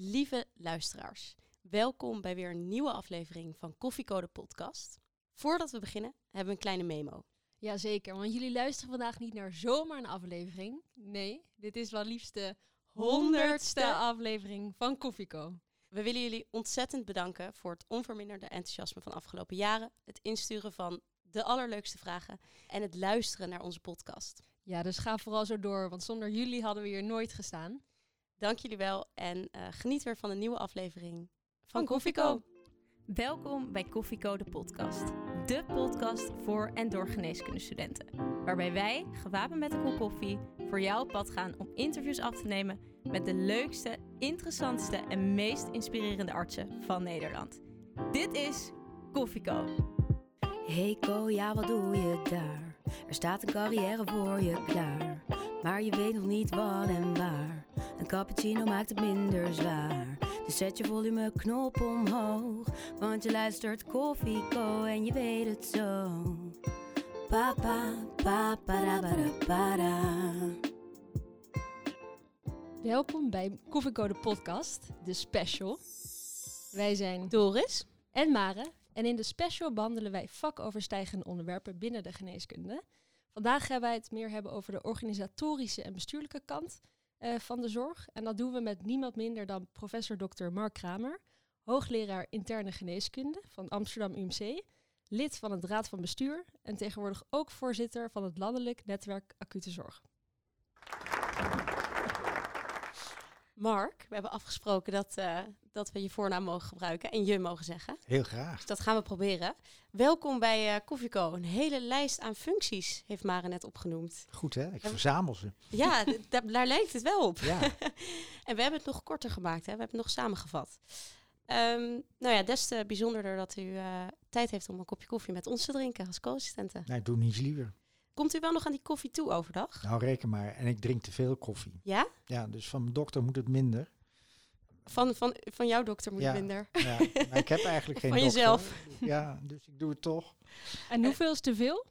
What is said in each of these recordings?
Lieve luisteraars, welkom bij weer een nieuwe aflevering van Koffiecode Podcast. Voordat we beginnen, hebben we een kleine memo. Jazeker, want jullie luisteren vandaag niet naar zomaar een aflevering. Nee, dit is wel liefst de honderdste aflevering van Koffieco. We willen jullie ontzettend bedanken voor het onverminderde enthousiasme van de afgelopen jaren, het insturen van de allerleukste vragen en het luisteren naar onze podcast. Ja, dus ga vooral zo door, want zonder jullie hadden we hier nooit gestaan. Dank jullie wel en eh, geniet weer van een nieuwe aflevering van Koffieco. Welkom bij Koffieco, de podcast. De podcast voor en door geneeskundestudenten. Waarbij wij, gewapend met een kop koffie, voor jou op pad gaan om interviews af te nemen met de leukste, interessantste en meest inspirerende artsen van Nederland. Dit is Koffieco. Hey Ko, ja wat doe je daar? Er staat een carrière voor je klaar. Maar je weet nog niet wat en waar. Een cappuccino maakt het minder zwaar. Dus zet je volumeknop omhoog. Want je luistert Koffieko en je weet het zo. Papa, papa, para, para. Welkom bij Koffieco de podcast, de special. Wij zijn Doris. en Mare en in de special behandelen wij vakoverstijgende onderwerpen binnen de geneeskunde. Vandaag gaan wij het meer hebben over de organisatorische en bestuurlijke kant eh, van de zorg. En dat doen we met niemand minder dan professor Dr. Mark Kramer, hoogleraar interne geneeskunde van Amsterdam UMC, lid van het Raad van Bestuur en tegenwoordig ook voorzitter van het Landelijk Netwerk Acute Zorg. Mark, we hebben afgesproken dat, eh, dat we je voornaam mogen gebruiken en je mogen zeggen. Heel graag. Dus dat gaan we proberen. Welkom bij uh, Koffieco. Een hele lijst aan functies heeft Mare net opgenoemd. Goed hè, ik verzamel ze. Ja, daar lijkt het wel op. Ja, En we hebben het nog korter gemaakt, hè? we hebben het nog samengevat. Ehm, nou ja, des te bijzonderder dat u eh, tijd heeft om een kopje koffie met ons te drinken als co-assistenten. nee, ik doe niets liever. Komt u wel nog aan die koffie toe overdag? Nou, reken maar. En ik drink te veel koffie. Ja? Ja, dus van mijn dokter moet het minder. Van, van, van jouw dokter moet Ja. minder. Ja, maar ik heb eigenlijk geen Van dokter. jezelf. Ja, dus ik doe het toch. En hoeveel is te veel?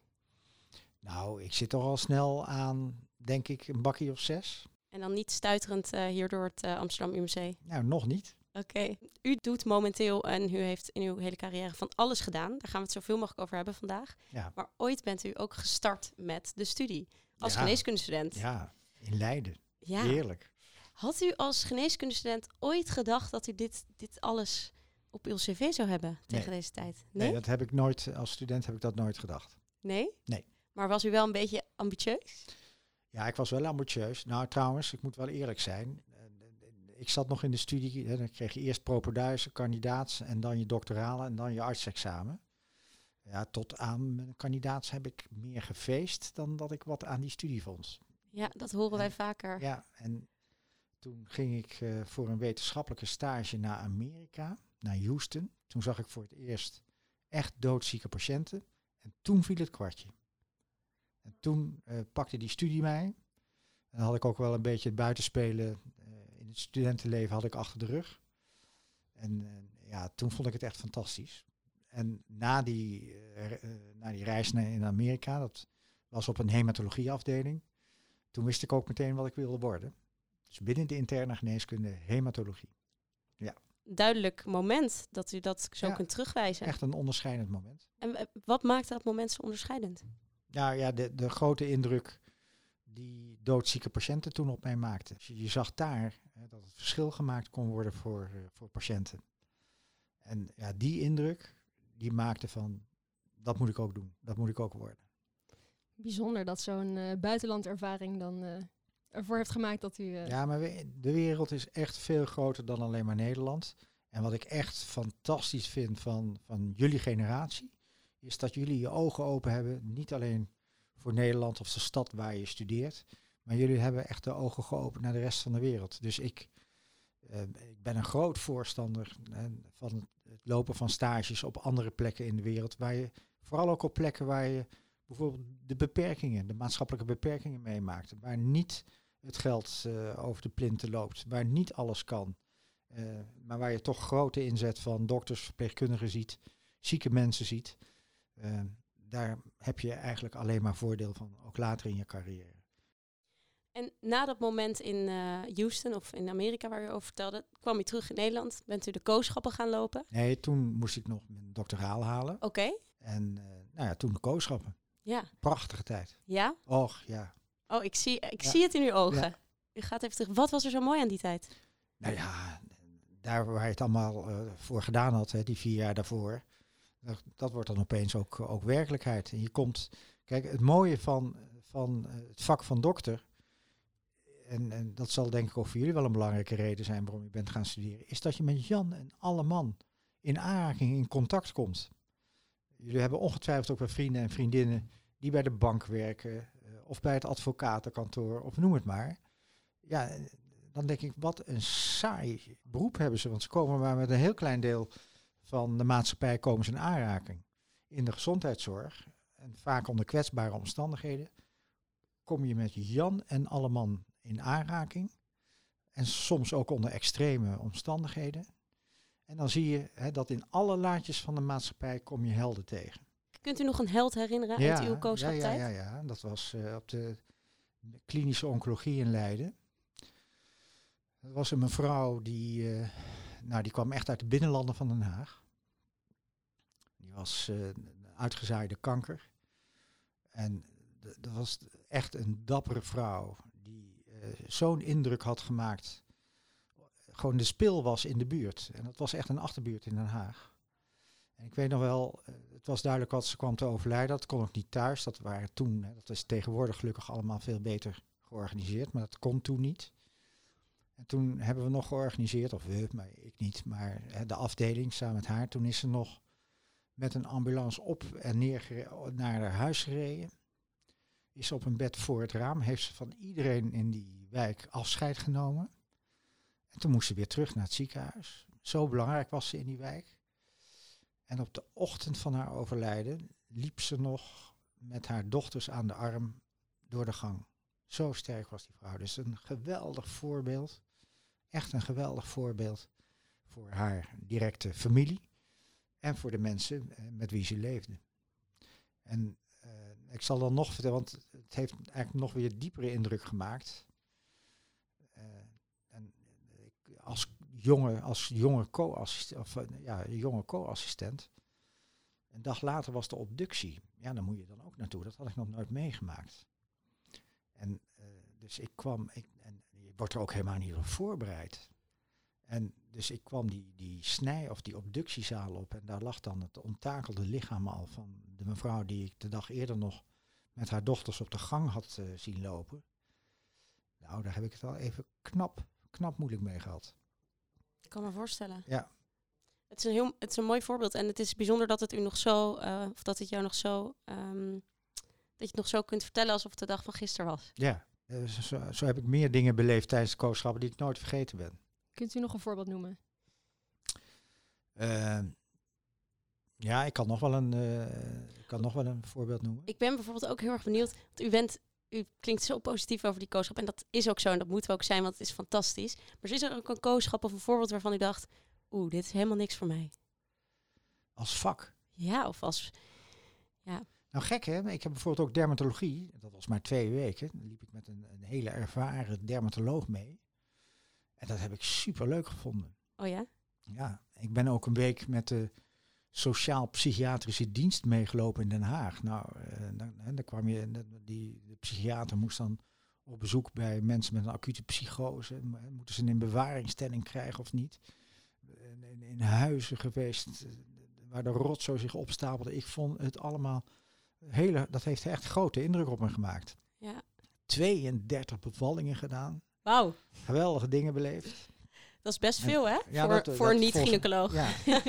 Nou, ik zit toch al snel aan, denk ik, een bakje of zes. En dan niet stuiterend eh, hier door het eh, Amsterdam UMC. Nou, nog niet. Oké. U doet momenteel en u heeft in uw hele carrière van alles gedaan. Daar gaan we het zoveel mogelijk over hebben vandaag. Ja, Maar ooit bent u ook gestart met de studie als Ja. geneeskundestudent. ja in Leiden. Ja. Heerlijk. Had u als geneeskundestudent ooit gedacht dat u dit, dit alles op uw cv zou hebben tegen deze tijd? Nee, Nee? dat heb ik nooit, als student heb ik dat nooit gedacht. Nee? Nee. Maar was u wel een beetje ambitieus? Ja, ik was wel ambitieus. Nou, trouwens, ik moet wel eerlijk zijn. Ik zat nog in de studie, hè, dan kreeg je eerst propeduizen, kandidaats en dan je doctorale en dan je artsexamen. Ja, tot aan mijn kandidaats heb ik meer gefeest dan dat ik wat aan die studie vond. Ja, dat horen wij vaker. Ja, en toen ging ik eh, voor een wetenschappelijke stage naar Amerika, naar Houston. Toen zag ik voor het eerst echt doodzieke patiënten. En toen viel het kwartje. En toen eh, pakte die studie mij. En dan had ik ook wel een beetje het buitenspelen in het studentenleven had ik achter de rug. En ja, toen vond ik het echt fantastisch. En na die, eh, eh, na die reis naar in Amerika, dat was op een hematologieafdeling. Toen wist ik ook meteen wat ik wilde worden. Dus binnen de interne geneeskunde hematologie. Duidelijk moment dat u dat zo Ja. kunt terugwijzen. Echt een onderscheidend moment. En eh, wat maakt dat moment zo onderscheidend? Nou ja, de, de grote indruk die doodzieke patiënten toen op mij maakten. Dus je, zag daar eh, dat het verschil gemaakt kon worden voor, eh, voor patiënten. En ja, die indruk, die maakte van, dat moet ik ook doen. Dat moet ik ook worden. Bijzonder dat zo'n eh buitenlandervaring dan eh, ervoor heeft gemaakt dat u... Ja, maar we- de wereld is echt veel groter dan alleen maar Nederland. En wat ik echt fantastisch vind van, van jullie generatie, is dat jullie je ogen open hebben. Niet alleen voor Nederland of de stad waar je studeert, maar jullie hebben echt de ogen geopend naar de rest van de wereld. Dus ik, eh, ik ben een groot voorstander eh, van het, lopen van stages op andere plekken in de wereld. Waar je, vooral ook op plekken waar je bijvoorbeeld de beperkingen, de maatschappelijke beperkingen meemaakt. Waar niet het geld eh, over de plinten loopt, waar niet alles kan. eh, maar waar je toch grote inzet van dokters, verpleegkundigen ziet, zieke mensen ziet. Eh, daar heb je eigenlijk alleen maar voordeel van, ook later in je carrière. En na dat moment in uh, Houston of in Amerika waar je over vertelde, kwam je terug in Nederland. Bent u de kooschappen gaan lopen? Nee, toen moest ik nog mijn doctoraal halen. Oké. En uh, nou ja, toen de kooschappen. Ja. Prachtige tijd. Ja? Och, ja. Oh, ik zie, ik zie het in uw ogen. Ja. U gaat even terug. Wat was er zo mooi aan die tijd? Nou ja, daar waar je het allemaal uh, voor gedaan had, hè, die vier jaar daarvoor. Dat, wordt dan opeens ook, ook werkelijkheid. En je komt, kijk, het mooie van, van het vak van dokter en, en, dat zal denk ik ook voor jullie wel een belangrijke reden zijn waarom je bent gaan studeren, is dat je met Jan en alle man in aanraking, in contact komt. Jullie hebben ongetwijfeld ook wel vrienden en vriendinnen die bij de bank werken, uh, of bij het advocatenkantoor, of noem het maar. Ja, dan denk ik, wat een saai beroep hebben ze, want ze komen maar met een heel klein deel van de maatschappij komen ze in aanraking. In de gezondheidszorg, en vaak onder kwetsbare omstandigheden, kom je met Jan en alle man in aanraking. En soms ook onder extreme omstandigheden. En dan zie je hè, dat in alle laadjes van de maatschappij kom je helden tegen. Kunt u nog een held herinneren ja, uit uw kooschaptijd? Ja, ja, ja, dat was uh, op de klinische oncologie in Leiden. Dat was een mevrouw die, uh, nou, die kwam echt uit de binnenlanden van Den Haag. Die was uh, uitgezaaide kanker. En dat was echt een dappere vrouw uh, zo'n indruk had gemaakt. Gewoon de spil was in de buurt. En dat was echt een achterbuurt in Den Haag. En ik weet nog wel, uh, het was duidelijk wat ze kwam te overlijden. Dat kon ook niet thuis. Dat waren toen, hè, dat is tegenwoordig gelukkig allemaal veel beter georganiseerd. Maar dat kon toen niet. En toen hebben we nog georganiseerd, of we, maar ik niet, maar de afdeling samen met haar. Toen is ze nog met een ambulance op en neer naar haar huis gereden is op een bed voor het raam, heeft ze van iedereen in die wijk afscheid genomen. En toen moest ze weer terug naar het ziekenhuis. Zo belangrijk was ze in die wijk. En op de ochtend van haar overlijden liep ze nog met haar dochters aan de arm door de gang. Zo sterk was die vrouw. Dus een geweldig voorbeeld. Echt een geweldig voorbeeld voor haar directe familie en voor de mensen eh, met wie ze leefde. En ik zal dan nog vertellen, want het heeft eigenlijk nog weer diepere indruk gemaakt. Uh, en ik, als jonge, als jonge co-assistent, of ja, jonge co-assistent. Een dag later was de obductie. Ja, dan moet je dan ook naartoe. Dat had ik nog nooit meegemaakt. En dus ik kwam, ik, wordt er ook helemaal niet op voorbereid. En dus ik kwam die, die snij- of die obductiezaal op en daar lag dan het ontakelde lichaam al van de mevrouw die ik de dag eerder nog met haar dochters op de gang had uh, zien lopen. Nou, daar heb ik het wel even knap, knap moeilijk mee gehad. Ik kan me voorstellen. Ja. Het is een, heel, het is een mooi voorbeeld en het is bijzonder dat het u nog zo, uh, of dat het jou nog zo, um, dat je het nog zo kunt vertellen alsof het de dag van gisteren was. Ja, uh, zo, zo, heb ik meer dingen beleefd tijdens de kooschappen die ik nooit vergeten ben. Kunt u nog een voorbeeld noemen? Uh, ja, ik kan nog wel een, uh, ik kan nog wel een voorbeeld noemen. Ik ben bijvoorbeeld ook heel erg benieuwd. Want u bent, u klinkt zo positief over die kooschap. En dat is ook zo. En dat moeten we ook zijn, want het is fantastisch. Maar is er ook een kooschap of een voorbeeld waarvan u dacht, oeh, dit is helemaal niks voor mij? Als vak? Ja, of als, ja. Nou gek hè, ik heb bijvoorbeeld ook dermatologie. Dat was maar twee weken. Dan liep ik met een, een hele ervaren dermatoloog mee. En dat heb ik super leuk gevonden. Oh ja? Ja, ik ben ook een week met de sociaal-psychiatrische dienst meegelopen in Den Haag. Nou, uh, dan, dan, kwam je, die, de psychiater moest dan op bezoek bij mensen met een acute psychose. Moeten ze een bewaringstelling krijgen of niet? In, in huizen geweest eh, waar de rotzooi zich opstapelde. Ik vond het allemaal, hele, dat heeft echt grote indruk op me gemaakt. Ja. 32 bevallingen gedaan. Wauw. Geweldige dingen beleefd. Dat is best veel, hè? Ja, voor, dat, voor een niet-gynaecoloog. Ja.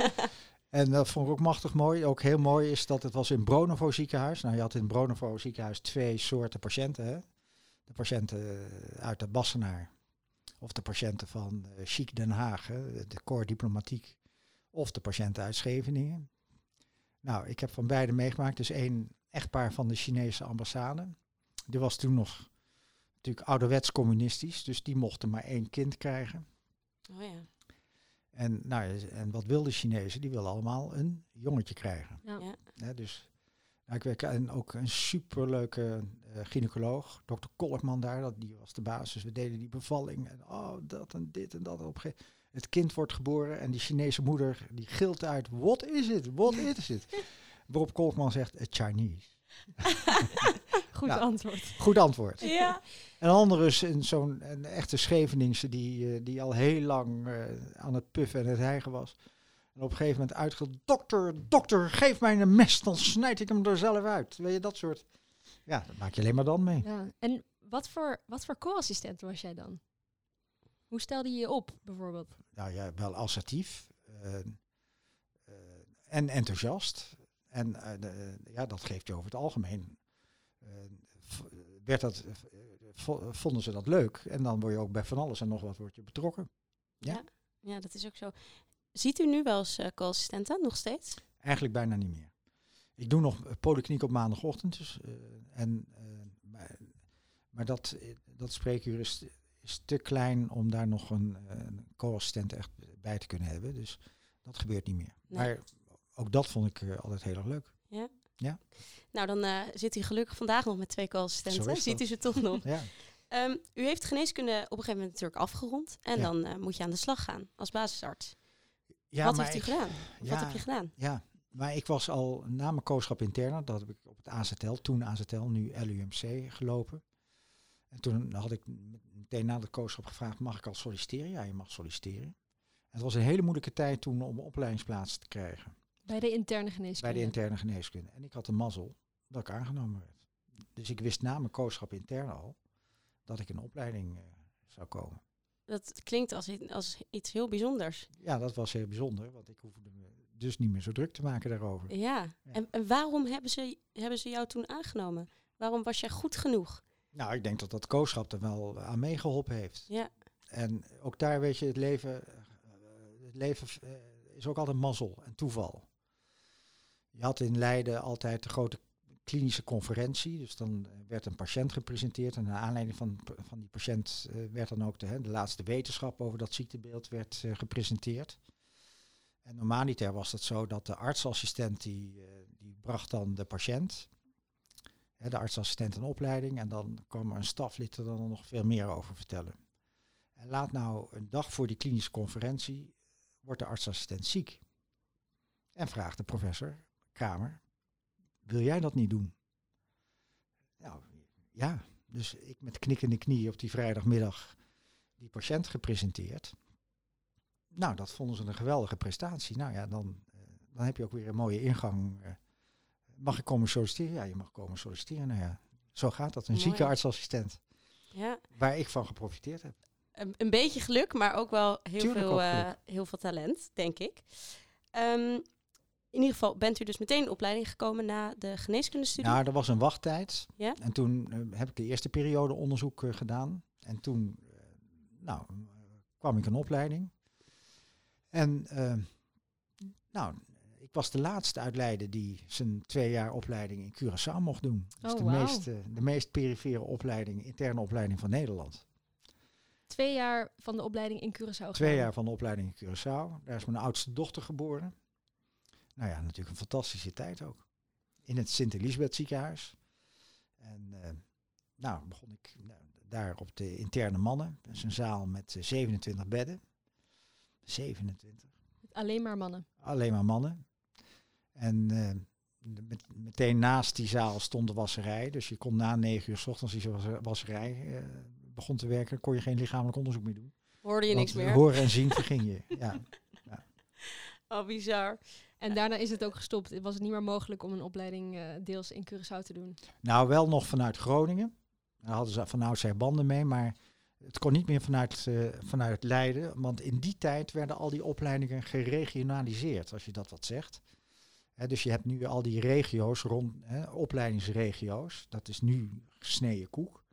En dat vond ik ook machtig mooi. Ook heel mooi is dat het was in Bronovo ziekenhuis. Nou, je had in Bronovo ziekenhuis twee soorten patiënten. Hè? De patiënten uit de Bassenaar. Of de patiënten van uh, Chic Den Haag, hè? de Corps Diplomatiek. Of de patiënten uit Scheveningen. Nou, ik heb van beide meegemaakt. Dus één echtpaar van de Chinese ambassade. Die was toen nog natuurlijk ouderwets communistisch. Dus die mochten maar één kind krijgen. Oh ja. En, nou, en wat wilden Chinezen? Die willen allemaal een jongetje krijgen. Ja. Ja, dus Nou, ik werk en ook een superleuke uh, gynaecoloog, dokter Kolkman daar, dat, die was de basis. We deden die bevalling en oh, dat en dit en dat. Op het kind wordt geboren en die Chinese moeder die gilt uit, what is it, what is it? Waarop Kolkman zegt, a Chinese. Goed antwoord. Goed antwoord. Ja. Een andere is zo'n echte Scheveningse die, uh, die al heel lang uh, aan het puffen en het hijgen was. En op een gegeven moment uitgelt, dokter, dokter, geef mij een mes, dan snijd ik hem er zelf uit. Weet je, dat soort. Ja, dat maak je alleen maar dan mee. Ja. En wat voor, wat voor co-assistent was jij dan? Hoe stelde je je op, bijvoorbeeld? Nou ja, wel assertief uh, en enthousiast. En de, ja, dat geeft je over het algemeen. werd dat, vonden ze dat leuk. En dan word je ook bij van alles en nog wat word je betrokken. Ja, ja, ja dat is ook zo. Ziet u nu wel eens co-assistenten, nog steeds? Eigenlijk bijna niet meer. Ik doe nog polykliniek op maandagochtend. Dus, en, maar, maar, dat, dat spreekuur is, is te klein om daar nog een, een co-assistent echt bij te kunnen hebben. Dus dat gebeurt niet meer. Nee. Maar ook dat vond ik altijd heel erg leuk. Ja? Ja. Nou, dan zit u gelukkig vandaag nog met twee co-assistenten. Ziet u ze toch nog? ja. Um, u heeft geneeskunde op een gegeven moment natuurlijk afgerond. En ja. dan moet je aan de slag gaan als basisarts. Ja, Wat maar heeft u ik- gedaan? ja, Wat heb je gedaan? Ja, maar ik was al na mijn kooschap interne, dat heb ik op het AZL, toen AZL, nu LUMC gelopen. En toen had ik meteen na de kooschap gevraagd, mag ik al solliciteren? Ja, je mag solliciteren. En het was een hele moeilijke tijd toen om een opleidingsplaats te krijgen Bij de interne geneeskunde. bij de interne geneeskunde. En ik had de mazzel dat ik aangenomen werd. Dus ik wist na mijn kooschap interne al dat ik een opleiding eh, zou komen. Dat klinkt als, als iets heel bijzonders. Ja, dat was heel bijzonder, want ik hoefde me dus niet meer zo druk te maken daarover. Ja. Ja. En, en waarom hebben ze, hebben ze jou toen aangenomen? Waarom was jij goed genoeg? Nou, ik denk dat dat kooschap er wel aan meegeholpen heeft. Ja. En ook daar weet je, het leven, eh, het leven eh, is ook altijd mazzel en toeval. Je had in Leiden altijd de grote klinische conferentie. Dus dan werd een patiënt gepresenteerd. En naar aanleiding van, van die patiënt eh, werd dan ook de, hè, de laatste wetenschap over dat ziektebeeld werd, gepresenteerd. En normaliter was het zo dat de artsassistent die, die bracht dan de patiënt. De artsassistent een opleiding. En dan kwam er een staflid er dan nog veel meer over vertellen. En laat nou een dag voor die klinische conferentie wordt de artsassistent ziek. En vraagt de professor Kramer, wil jij dat niet doen? Nou, ja. Dus ik met knikkende knieën op die vrijdagmiddag die patiënt gepresenteerd. Nou, dat vonden ze een geweldige prestatie. Nou ja, dan, eh, dan heb je ook weer een mooie ingang. Mag ik komen solliciteren? Ja, je mag komen solliciteren. Nou ja, zo gaat dat. Een Mooi. ziekenartsassistent. ja. Waar ik van geprofiteerd heb. Een, een beetje geluk, maar ook wel heel, Tuurlijk veel, eh, heel veel talent, denk ik. Ehm, in ieder geval bent u dus meteen in opleiding gekomen na de geneeskundestudie. Nou, er was een wachttijd. Ja? En toen eh, heb ik de eerste periode onderzoek eh, gedaan. En toen nou, kwam ik een opleiding. En nou, ik was de laatste uit Leiden die zijn twee jaar opleiding in Curaçao mocht doen. Dus Oh, de, meest, eh, de meest perifere opleiding, interne opleiding van Nederland. Twee jaar van de opleiding in Curaçao Twee gedaan. jaar van de opleiding in Curaçao. Daar is mijn oudste dochter geboren. Nou ja, natuurlijk een fantastische tijd ook. In het Sint-Elisabeth ziekenhuis. En eh, nou begon ik nou, daar op de interne mannen. Dat is een zaal met eh, 27 bedden. 27. Alleen maar mannen. Alleen maar mannen. En eh, met, meteen naast die zaal stond de wasserij. Dus je kon na negen uur s ochtends die was- wasserij eh, begon te werken. kon je geen lichamelijk onderzoek meer doen. Hoorde je niks meer? horen en zien verging je. Ja. Oh, bizar. En daarna is het ook gestopt. Het was het niet meer mogelijk om een opleiding eh, deels in Curaçao te doen. Nou, wel nog vanuit Groningen. Daar hadden ze van oudsher banden mee, maar het kon niet meer vanuit, vanuit Leiden. Want in die tijd werden al die opleidingen geregionaliseerd, als je dat wat zegt. Dus je hebt nu al die regio's rond, opleidingsregio's. Dat is nu gesneden koek.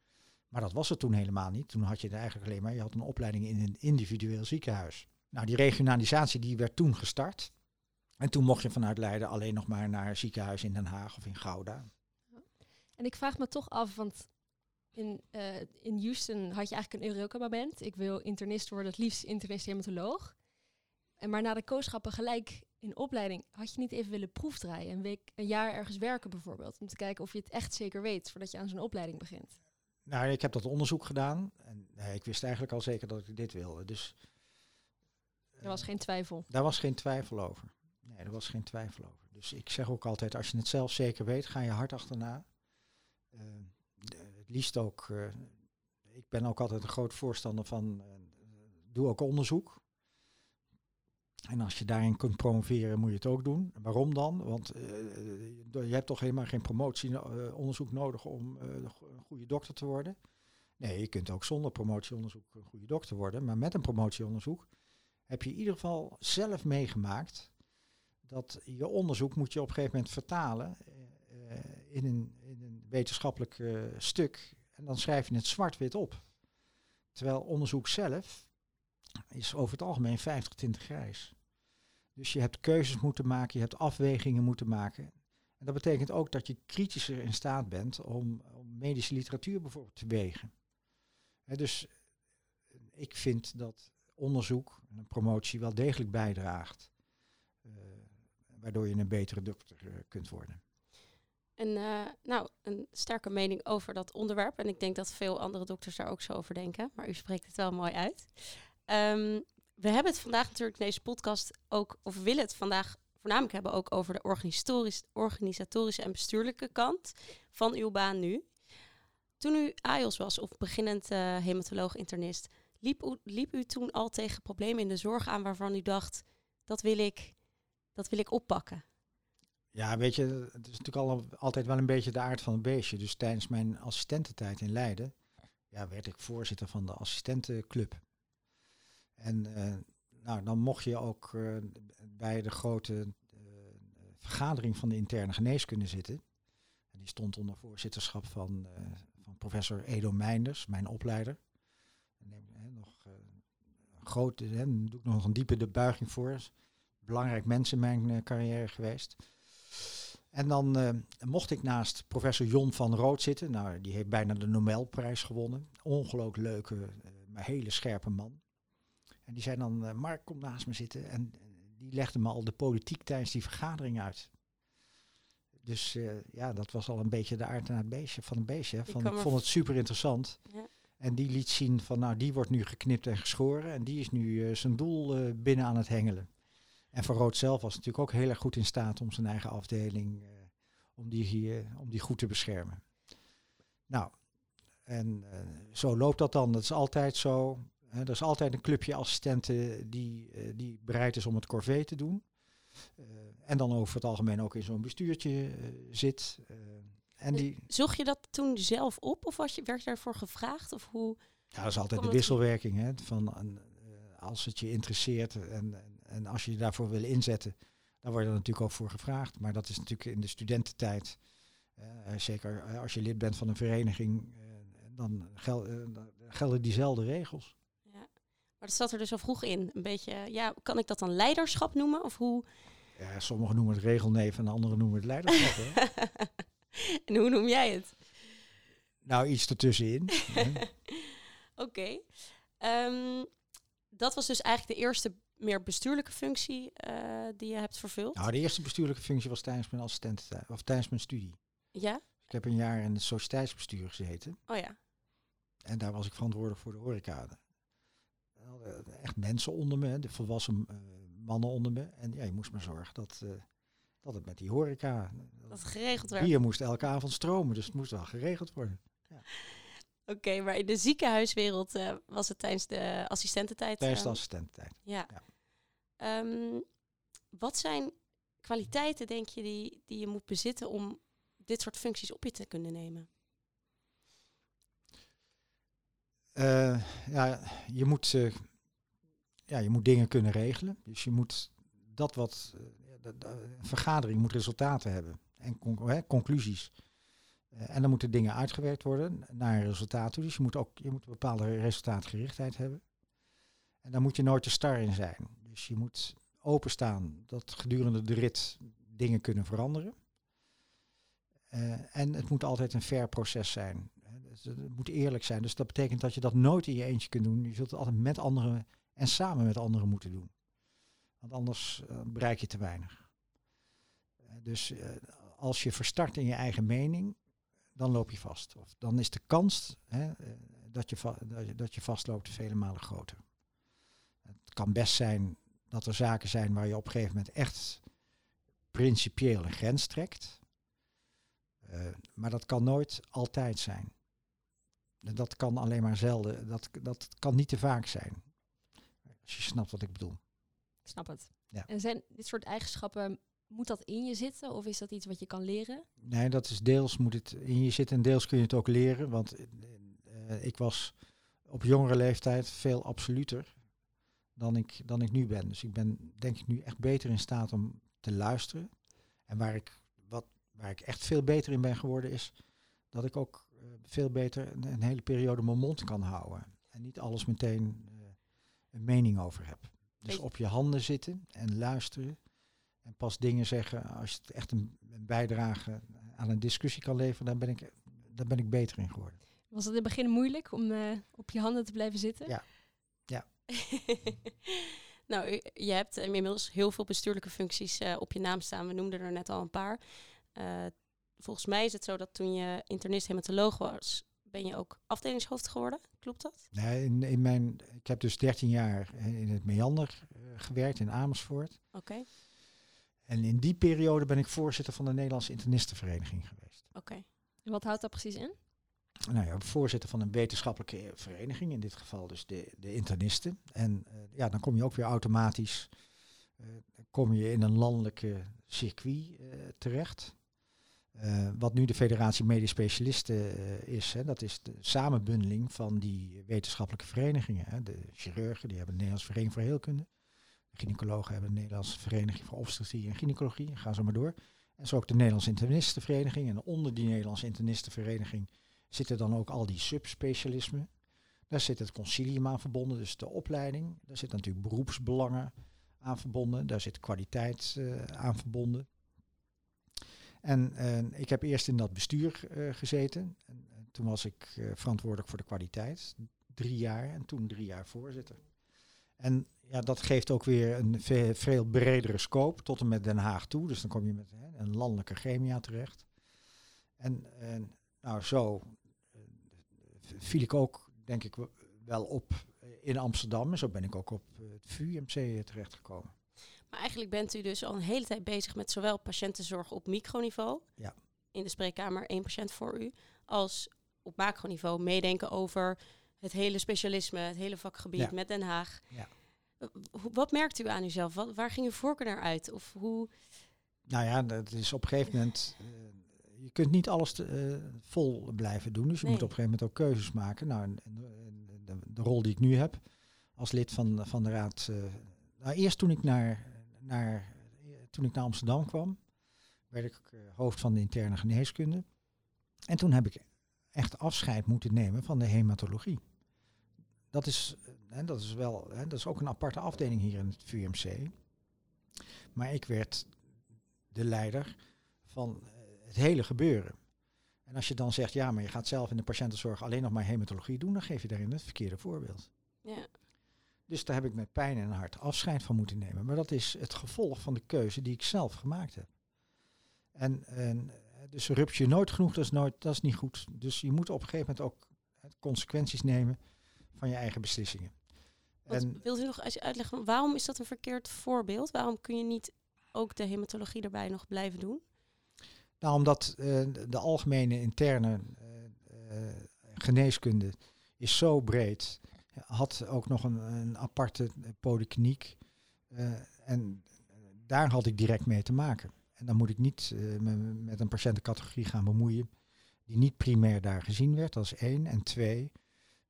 Maar dat was het toen helemaal niet. Toen had je er eigenlijk alleen maar, je had een opleiding in een individueel ziekenhuis. Nou, die regionalisatie die werd toen gestart. En toen mocht je vanuit Leiden alleen nog maar naar ziekenhuis in Den Haag of in Gouda. En ik vraag me toch af, want in, eh, in Houston had je eigenlijk een Eureka-moment. Ik wil internist worden, het liefst internist-hematoloog. En maar na de kooschappen gelijk in opleiding, had je niet even willen proefdraaien? Een week, een jaar ergens werken bijvoorbeeld. Om te kijken of je het echt zeker weet voordat je aan zo'n opleiding begint. Nou, ik heb dat onderzoek gedaan. En nee, ik wist eigenlijk al zeker dat ik dit wilde. Dus, er was geen twijfel. Daar was geen twijfel over. Nee, er was geen twijfel over. Dus ik zeg ook altijd, als je het zelf zeker weet, ga je hard achterna. Uh, het liefst ook, uh, ik ben ook altijd een groot voorstander van, doe ook onderzoek. En als je daarin kunt promoveren, moet je het ook doen. Waarom dan? Want je hebt toch helemaal geen promotieonderzoek nodig om een goede dokter te worden. Nee, je kunt ook zonder promotieonderzoek een goede dokter worden. Maar met een promotieonderzoek heb je in ieder geval zelf meegemaakt dat je onderzoek moet je op een gegeven moment vertalen in, een, in een wetenschappelijk stuk. En dan schrijf je het zwart-wit op. Terwijl onderzoek zelf is over het algemeen 50-20 grijs. Dus je hebt keuzes moeten maken, je hebt afwegingen moeten maken. En dat betekent ook dat je kritischer in staat bent om, om medische literatuur bijvoorbeeld te wegen. dus ik vind dat onderzoek en een promotie wel degelijk bijdraagt waardoor je een betere dokter uh, kunt worden. En nou, een sterke mening over dat onderwerp. En ik denk dat veel andere dokters daar ook zo over denken. Maar u spreekt het wel mooi uit. Um, we hebben het vandaag natuurlijk in deze podcast ook, of willen het vandaag voornamelijk hebben ook over de organisatorisch, organisatorische en bestuurlijke kant van uw baan nu. Toen u AIOS was, of beginnend uh, hematoloog-internist, liep, u, liep u toen al tegen problemen in de zorg aan waarvan u dacht, dat wil ik dat wil ik oppakken? Ja, weet je, het is natuurlijk al, altijd wel een beetje de aard van het beestje. Dus tijdens mijn assistententijd in Leiden ja, werd ik voorzitter van de assistentenclub. En uh, nou, dan mocht je ook uh, bij de grote uh, vergadering van de interne geneeskunde zitten. En die stond onder voorzitterschap van, van professor Edo Meinders, mijn opleider. En nog grote, doe ik nog een diepe de buiging voor belangrijk mens in mijn carrière geweest. En dan mocht ik naast professor Jon van Rood zitten. Nou, die heeft bijna de Nobelprijs gewonnen. Ongelooflijk leuke, maar hele scherpe man. En die zei dan, Mark, kom naast me zitten. En die legde me al de politiek tijdens die vergadering uit. Dus ja, dat was al een beetje de aard naar het beestje, van een beestje. Van, ik vond het super interessant. Ja. En die liet zien van, nou, die wordt nu geknipt en geschoren. En die is nu zijn doel binnen aan het hengelen. En Van Rood zelf was natuurlijk ook heel erg goed in staat om zijn eigen afdeling, om, die hier, om die goed te beschermen. Nou, en uh, zo loopt dat dan. Dat is altijd zo. Er is altijd een clubje assistenten die, uh, die bereid is om het corvée te doen. en dan over het algemeen ook in zo'n bestuurtje zit. en die Zocht je dat toen zelf op of was je, werd je daarvoor gevraagd? Of hoe ja, dat is altijd de wisselwerking. Hè, van, als het je interesseert en, en als je je daarvoor wil inzetten, dan word je er natuurlijk ook voor gevraagd. Maar dat is natuurlijk in de studententijd, uh, zeker als je lid bent van een vereniging, uh, dan, gel dan gelden diezelfde regels. Maar dat zat er dus al vroeg in. Een beetje, ja, kan ik dat dan leiderschap noemen? Of hoe? Ja, sommigen noemen het regelneef en anderen noemen het leiderschap. en hoe noem jij het? Nou, iets ertussenin. Oké. Okay. Um, dat was dus eigenlijk de eerste meer bestuurlijke functie uh, die je hebt vervuld? Nou, de eerste bestuurlijke functie was tijdens mijn assistententijd, of tijdens mijn studie. Ja? Ik heb een jaar in het sociëteitsbestuur gezeten. Oh ja. En daar was ik verantwoordelijk voor de horeca. Echt mensen onder me, de volwassen uh, mannen onder me. En ja, je moest maar zorgen dat, uh, dat het met die horeca... Dat het geregeld werd. Hier moest elke avond stromen, dus het moest wel geregeld worden. Ja. Oké, maar in de ziekenhuiswereld uh, was het tijdens de assistententijd? Tijdens de assistententijd, ja. ja. Um, wat zijn kwaliteiten, denk je, die, die je moet bezitten om dit soort functies op je te kunnen nemen? Uh, ja, je moet, uh, ja, je moet dingen kunnen regelen. Dus je moet dat wat. De, de, vergadering moet resultaten hebben en con conclusies. en dan moeten dingen uitgewerkt worden naar een resultaat toe. Dus je moet ook je moet een bepaalde resultaatgerichtheid hebben. En dan moet je nooit te star in zijn. Dus je moet openstaan dat gedurende de rit dingen kunnen veranderen. Uh, en het moet altijd een fair proces zijn. Dus het moet eerlijk zijn. Dus dat betekent dat je dat nooit in je eentje kunt doen. Je zult het altijd met anderen en samen met anderen moeten doen. Want anders bereik je te weinig. dus als je verstart in je eigen mening, dan loop je vast. Of dan is de kans hè, dat, je dat je vastloopt vele malen groter. Het kan best zijn dat er zaken zijn waar je op een gegeven moment echt principieel een grens trekt. Maar dat kan nooit altijd zijn. Dat kan alleen maar zelden. Dat, dat kan niet te vaak zijn. Als je snapt wat ik bedoel. Ik snap het. Ja. En zijn dit soort eigenschappen, moet dat in je zitten of is dat iets wat je kan leren? Nee, dat is deels moet het in je zitten en deels kun je het ook leren. Want uh, ik was op jongere leeftijd veel absoluter dan ik, dan ik nu ben. Dus ik ben denk ik nu echt beter in staat om te luisteren. En waar ik, wat, waar ik echt veel beter in ben geworden is dat ik ook uh, veel beter een, een, hele periode mijn mond kan houden. En niet alles meteen een mening over heb. Dus op je handen zitten en luisteren. En pas dingen zeggen als je het echt een, bijdrage aan een discussie kan leveren, dan ben ik, daar ben ik beter in geworden. Was het in het begin moeilijk om uh, op je handen te blijven zitten? Ja, ja. nou, je hebt inmiddels heel veel bestuurlijke functies uh, op je naam staan. We noemden er net al een paar. Uh, volgens mij is het zo dat toen je internist hematoloog was, ben je ook afdelingshoofd geworden. Klopt dat? Nee, in, in mijn, ik heb dus 13 jaar in het Meander uh, gewerkt in Amersfoort. Oké. En in die periode ben ik voorzitter van de Nederlandse Internistenvereniging geweest. Oké. En wat houdt dat precies in? nou ja, voorzitter van een wetenschappelijke vereniging, in dit geval dus de, de internisten. En uh, ja, dan kom je ook weer automatisch uh, kom je in een landelijke circuit terecht. wat nu de Federatie Medisch Specialisten is, hè, dat is de samenbundeling van die wetenschappelijke verenigingen. Hè. De chirurgen die hebben de Nederlandse Vereniging voor Heelkunde. De gynaecologen hebben de Nederlandse Vereniging voor Obstetrie en Gynaecologie. Ga zo maar door. En zo ook de Nederlandse Internistenvereniging. En onder die Nederlandse Internistenvereniging zitten dan ook al die subspecialismen. Daar zit het concilium aan verbonden, dus de opleiding. Daar zitten natuurlijk beroepsbelangen aan verbonden. Daar zit kwaliteit uh, aan verbonden. En ik heb eerst in dat bestuur uh, gezeten. En, toen was ik verantwoordelijk voor de kwaliteit. Drie jaar en toen drie jaar voorzitter. En ja, dat geeft ook weer een veel, bredere scope tot en met Den Haag toe. Dus dan kom je met hè, een landelijke chemia terecht. En nou zo viel ik ook, denk ik, wel op eh, in Amsterdam. En zo ben ik ook op eh, het VUMC terechtgekomen. Maar eigenlijk bent u dus al een hele tijd bezig met zowel patiëntenzorg op microniveau, ja. in de spreekkamer één patiënt voor u, als op macroniveau meedenken over het hele specialisme, het hele vakgebied met Den Haag. Ja. Wat merkt u aan uzelf? Wat, waar ging uw voorkeur naar uit? Of hoe? Nou ja, dat is op een gegeven moment. Uh, je kunt niet alles te, uh, vol blijven doen. Dus je moet op een gegeven moment ook keuzes maken. Nou, en, de, de, rol die ik nu heb als lid van, van de raad. Uh, nou, eerst toen ik naar, naar, toen ik naar Amsterdam kwam, werd ik uh, hoofd van de interne geneeskunde. En toen heb ik echt afscheid moeten nemen van de hematologie. Dat is, hè, dat is wel, hè, dat is ook een aparte afdeling hier in het VUMC. Maar ik werd de leider van het hele gebeuren. En als je dan zegt, ja, maar je gaat zelf in de patiëntenzorg alleen nog maar hematologie doen, dan geef je daarin het verkeerde voorbeeld. Ja. Dus daar heb ik met pijn en hart afscheid van moeten nemen. Maar dat is het gevolg van de keuze die ik zelf gemaakt heb. En, en dus rupt je nooit genoeg, dat is, nooit, dat is niet goed. Dus je moet op een gegeven moment ook consequenties nemen van je eigen beslissingen. en wilt u nog eens uitleggen, waarom is dat een verkeerd voorbeeld? Waarom kun je niet ook de hematologie erbij nog blijven doen? Nou, omdat uh, de algemene interne uh, geneeskunde is zo breed. Had ook nog een, een aparte polykliniek. en daar had ik direct mee te maken. En dan moet ik niet me met een patiëntencategorie gaan bemoeien die niet primair daar gezien werd. Dat is één. En twee,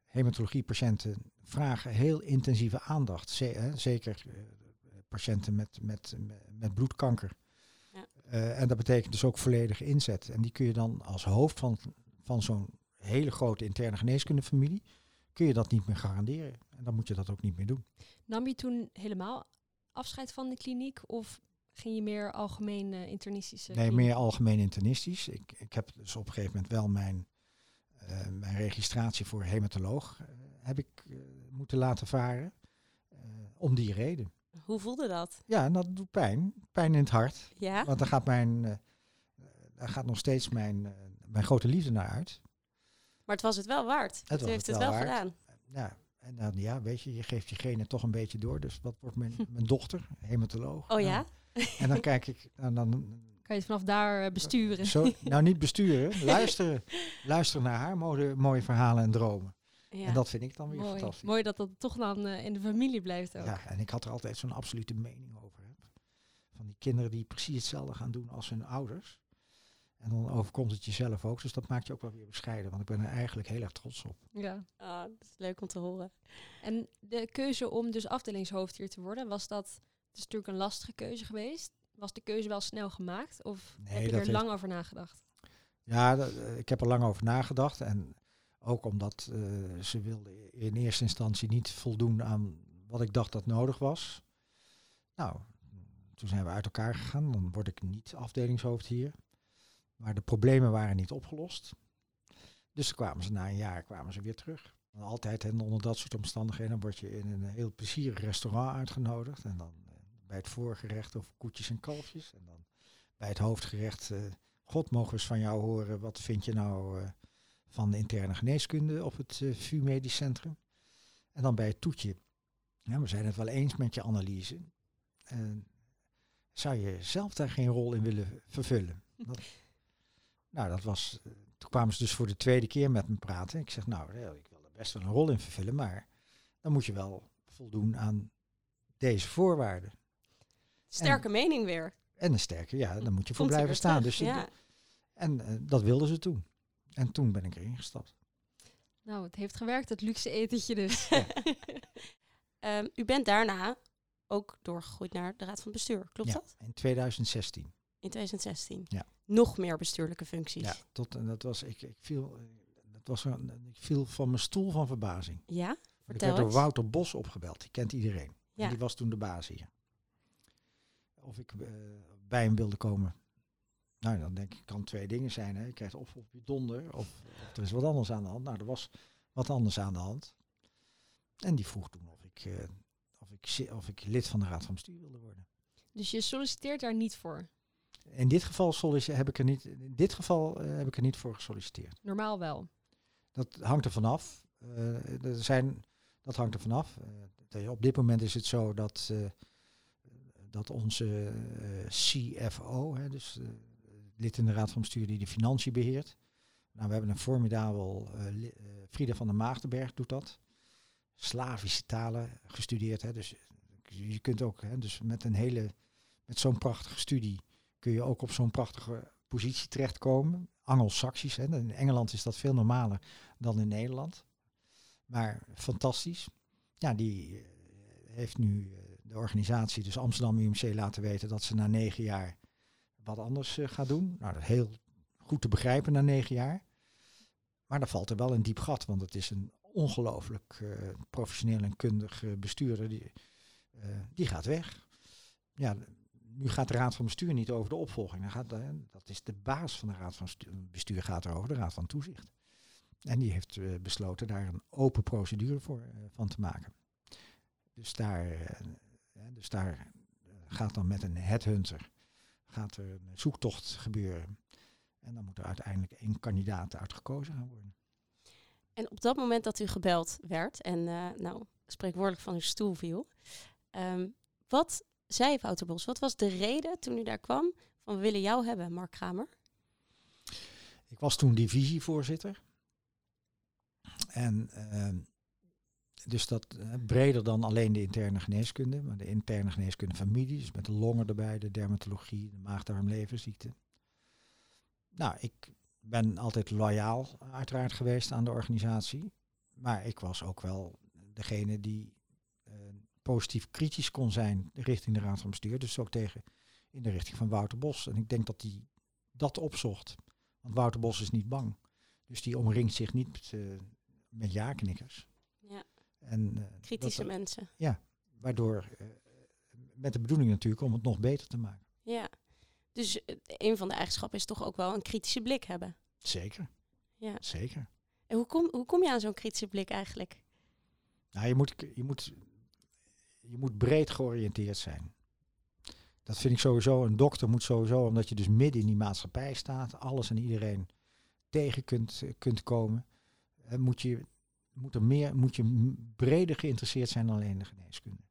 hematologiepatiënten vragen heel intensieve aandacht. zeker patiënten met, met, met bloedkanker uh, en dat betekent dus ook volledige inzet. En die kun je dan als hoofd van, van zo'n hele grote interne geneeskundefamilie, kun je dat niet meer garanderen. En dan moet je dat ook niet meer doen. Nam je toen helemaal afscheid van de kliniek of ging je meer algemeen uh, internistische? Nee, meer algemeen internistisch. Ik, ik heb dus op een gegeven moment wel mijn, uh, mijn registratie voor hematoloog heb ik moeten laten varen. om die reden. Hoe voelde dat? Ja, en dat doet pijn. Pijn in het hart. Ja? Want daar gaat, mijn, uh, daar gaat nog steeds mijn, uh, mijn grote liefde naar uit. Maar het was het wel waard. Het heeft het wel, gedaan. Ja, en dan, ja, weet je, je geeft je genen toch een beetje door. Dus dat wordt mijn, mijn dochter, hematoloog. Oh ja? Nou, en dan kijk ik, en dan... Kan je het vanaf daar besturen? Zo, nou, niet besturen, luisteren. luisteren naar haar mooie, mooie verhalen en dromen. Ja. En dat vind ik dan weer Mooi. fantastisch. Mooi dat dat toch dan uh, in de familie blijft ook. Ja, en ik had er altijd zo'n absolute mening over. Hè. Van die kinderen die precies hetzelfde gaan doen als hun ouders. En dan overkomt het jezelf ook. Dus dat maakt je ook wel weer bescheiden. Want ik ben er eigenlijk heel erg trots op. Ja, ah, dat is leuk om te horen. En de keuze om dus afdelingshoofd hier te worden, was dat... Het is natuurlijk een lastige keuze geweest. Was de keuze wel snel gemaakt? Of Nee, heb je er heeft- lang over nagedacht? Ja, dat, eh, ik heb er lang over nagedacht. En ook omdat eh, ze wilde in eerste instantie niet voldoen aan wat ik dacht dat nodig was. Nou, toen zijn we uit elkaar gegaan. Dan word ik niet afdelingshoofd hier. Maar de problemen waren niet opgelost. Dus kwamen ze na een jaar kwamen ze weer terug. En altijd en onder dat soort omstandigheden word je in een heel plezierig restaurant uitgenodigd. En dan eh, bij het voorgerecht over koetjes en kalfjes. En dan bij het hoofdgerecht, eh, God mogen we eens van jou horen, wat vind je nou eh, van de interne geneeskunde op het eh VU Medisch Centrum? En dan bij het toetje, ja, we zijn het wel eens met je analyse. En zou je zelf daar geen rol in willen vervullen? Dat, nou, dat was, eh, toen kwamen ze dus voor de tweede keer met me praten. Ik zeg, nou, ja, ik wil er best wel een rol in vervullen, maar dan moet je wel voldoen aan deze voorwaarden. Sterke mening weer. En een sterke, ja, dan moet je voor Komt blijven staan. terug, Dus ja. En eh, dat wilden ze toen. En toen ben ik erin gestapt. Nou, het heeft gewerkt, het luxe etentje dus. Ehm, u bent daarna ook doorgegroeid naar de Raad van Bestuur, klopt ja, dat? in 2016. In 2016. Ja. Nog meer bestuurlijke functies. Ja, tot, en dat was, ik, ik, viel, dat was een, ik viel van mijn stoel van verbazing. Ja? Ik werd door. Wouter Bos opgebeld. Die kent iedereen. Ja. En die was toen de baas hier. Of ik eh, bij hem wilde komen. Nou, dan denk ik, kan twee dingen zijn. Hè. Je krijgt of op je donder, of, of er is wat anders aan de hand. Nou, er was wat anders aan de hand. En die vroeg toen of ik, eh, of ik, of ik lid van de Raad van Bestuur wilde worden. Dus je solliciteert daar niet voor. In dit geval, heb ik er niet, in dit geval eh, heb ik er niet voor gesolliciteerd. Normaal wel. Dat hangt er vanaf. Eh, er zijn, dat hangt er vanaf. De- op dit moment is het zo dat, dat onze CFO, hè, dus lid in de Raad van Bestuur die de financiën beheert. Nou, we hebben een formidabel, Frida van der Maagdenberg doet dat. Slavische talen gestudeerd. Hè, dus je kunt ook, hè, dus met een hele, met zo'n prachtige studie kun je ook op zo'n prachtige positie terechtkomen. Anglo-Saxisch, in Engeland is dat veel normaler dan in Nederland. Maar fantastisch. Ja, die eh, heeft nu eh, de organisatie, dus Amsterdam UMC, laten weten dat ze na negen jaar wat anders eh, gaat doen. Nou, dat heel goed te begrijpen na negen jaar. Maar daar valt er wel een diep gat, want het is een ongelooflijk professioneel en kundig bestuurder. Die, die gaat weg. Ja, nu gaat de Raad van Bestuur niet over de opvolging. Gaat, eh, dat is de baas van de Raad van Stu- Bestuur gaat erover, de Raad van Toezicht. En die heeft eh, besloten daar een open procedure voor eh, van te maken. Dus daar, dus daar gaat dan met een headhunter gaat er een zoektocht gebeuren. En dan moet er uiteindelijk één kandidaat uitgekozen gaan worden. En op dat moment dat u gebeld werd en nou, spreekwoordelijk van uw stoel viel, ehm, wat zei Wouter? Wat was de reden toen u daar kwam van we willen jou hebben, Mark Kramer? Ik was toen divisievoorzitter. En ehm, dus dat eh, breder dan alleen de interne geneeskunde, maar de interne geneeskunde familie, dus met de longen erbij, de dermatologie, de maag-darm-leverziekte. Nou, ik ben altijd loyaal uiteraard geweest aan de organisatie, maar ik was ook wel degene die positief kritisch kon zijn richting de Raad van Bestuur, dus ook tegen in de richting van Wouter Bos. En ik denk dat hij dat opzocht. Want Wouter Bos is niet bang. Dus die omringt zich niet met, eh, met ja-knikkers. Ja, En, eh, kritische dat- mensen. Waardoor, eh, met de bedoeling natuurlijk om het nog beter te maken. Ja. Dus een van de eigenschappen is toch ook wel een kritische blik hebben. Zeker, Ja. zeker. En hoe kom, hoe kom je aan zo'n kritische blik eigenlijk? Nou, je moet, je moet, je moet breed georiënteerd zijn. Dat vind ik sowieso, een dokter moet sowieso, omdat je dus midden in die maatschappij staat, alles en iedereen tegen kunt, kunt komen, uh, moet, je, moet, er meer, moet je breder geïnteresseerd zijn dan alleen de geneeskunde.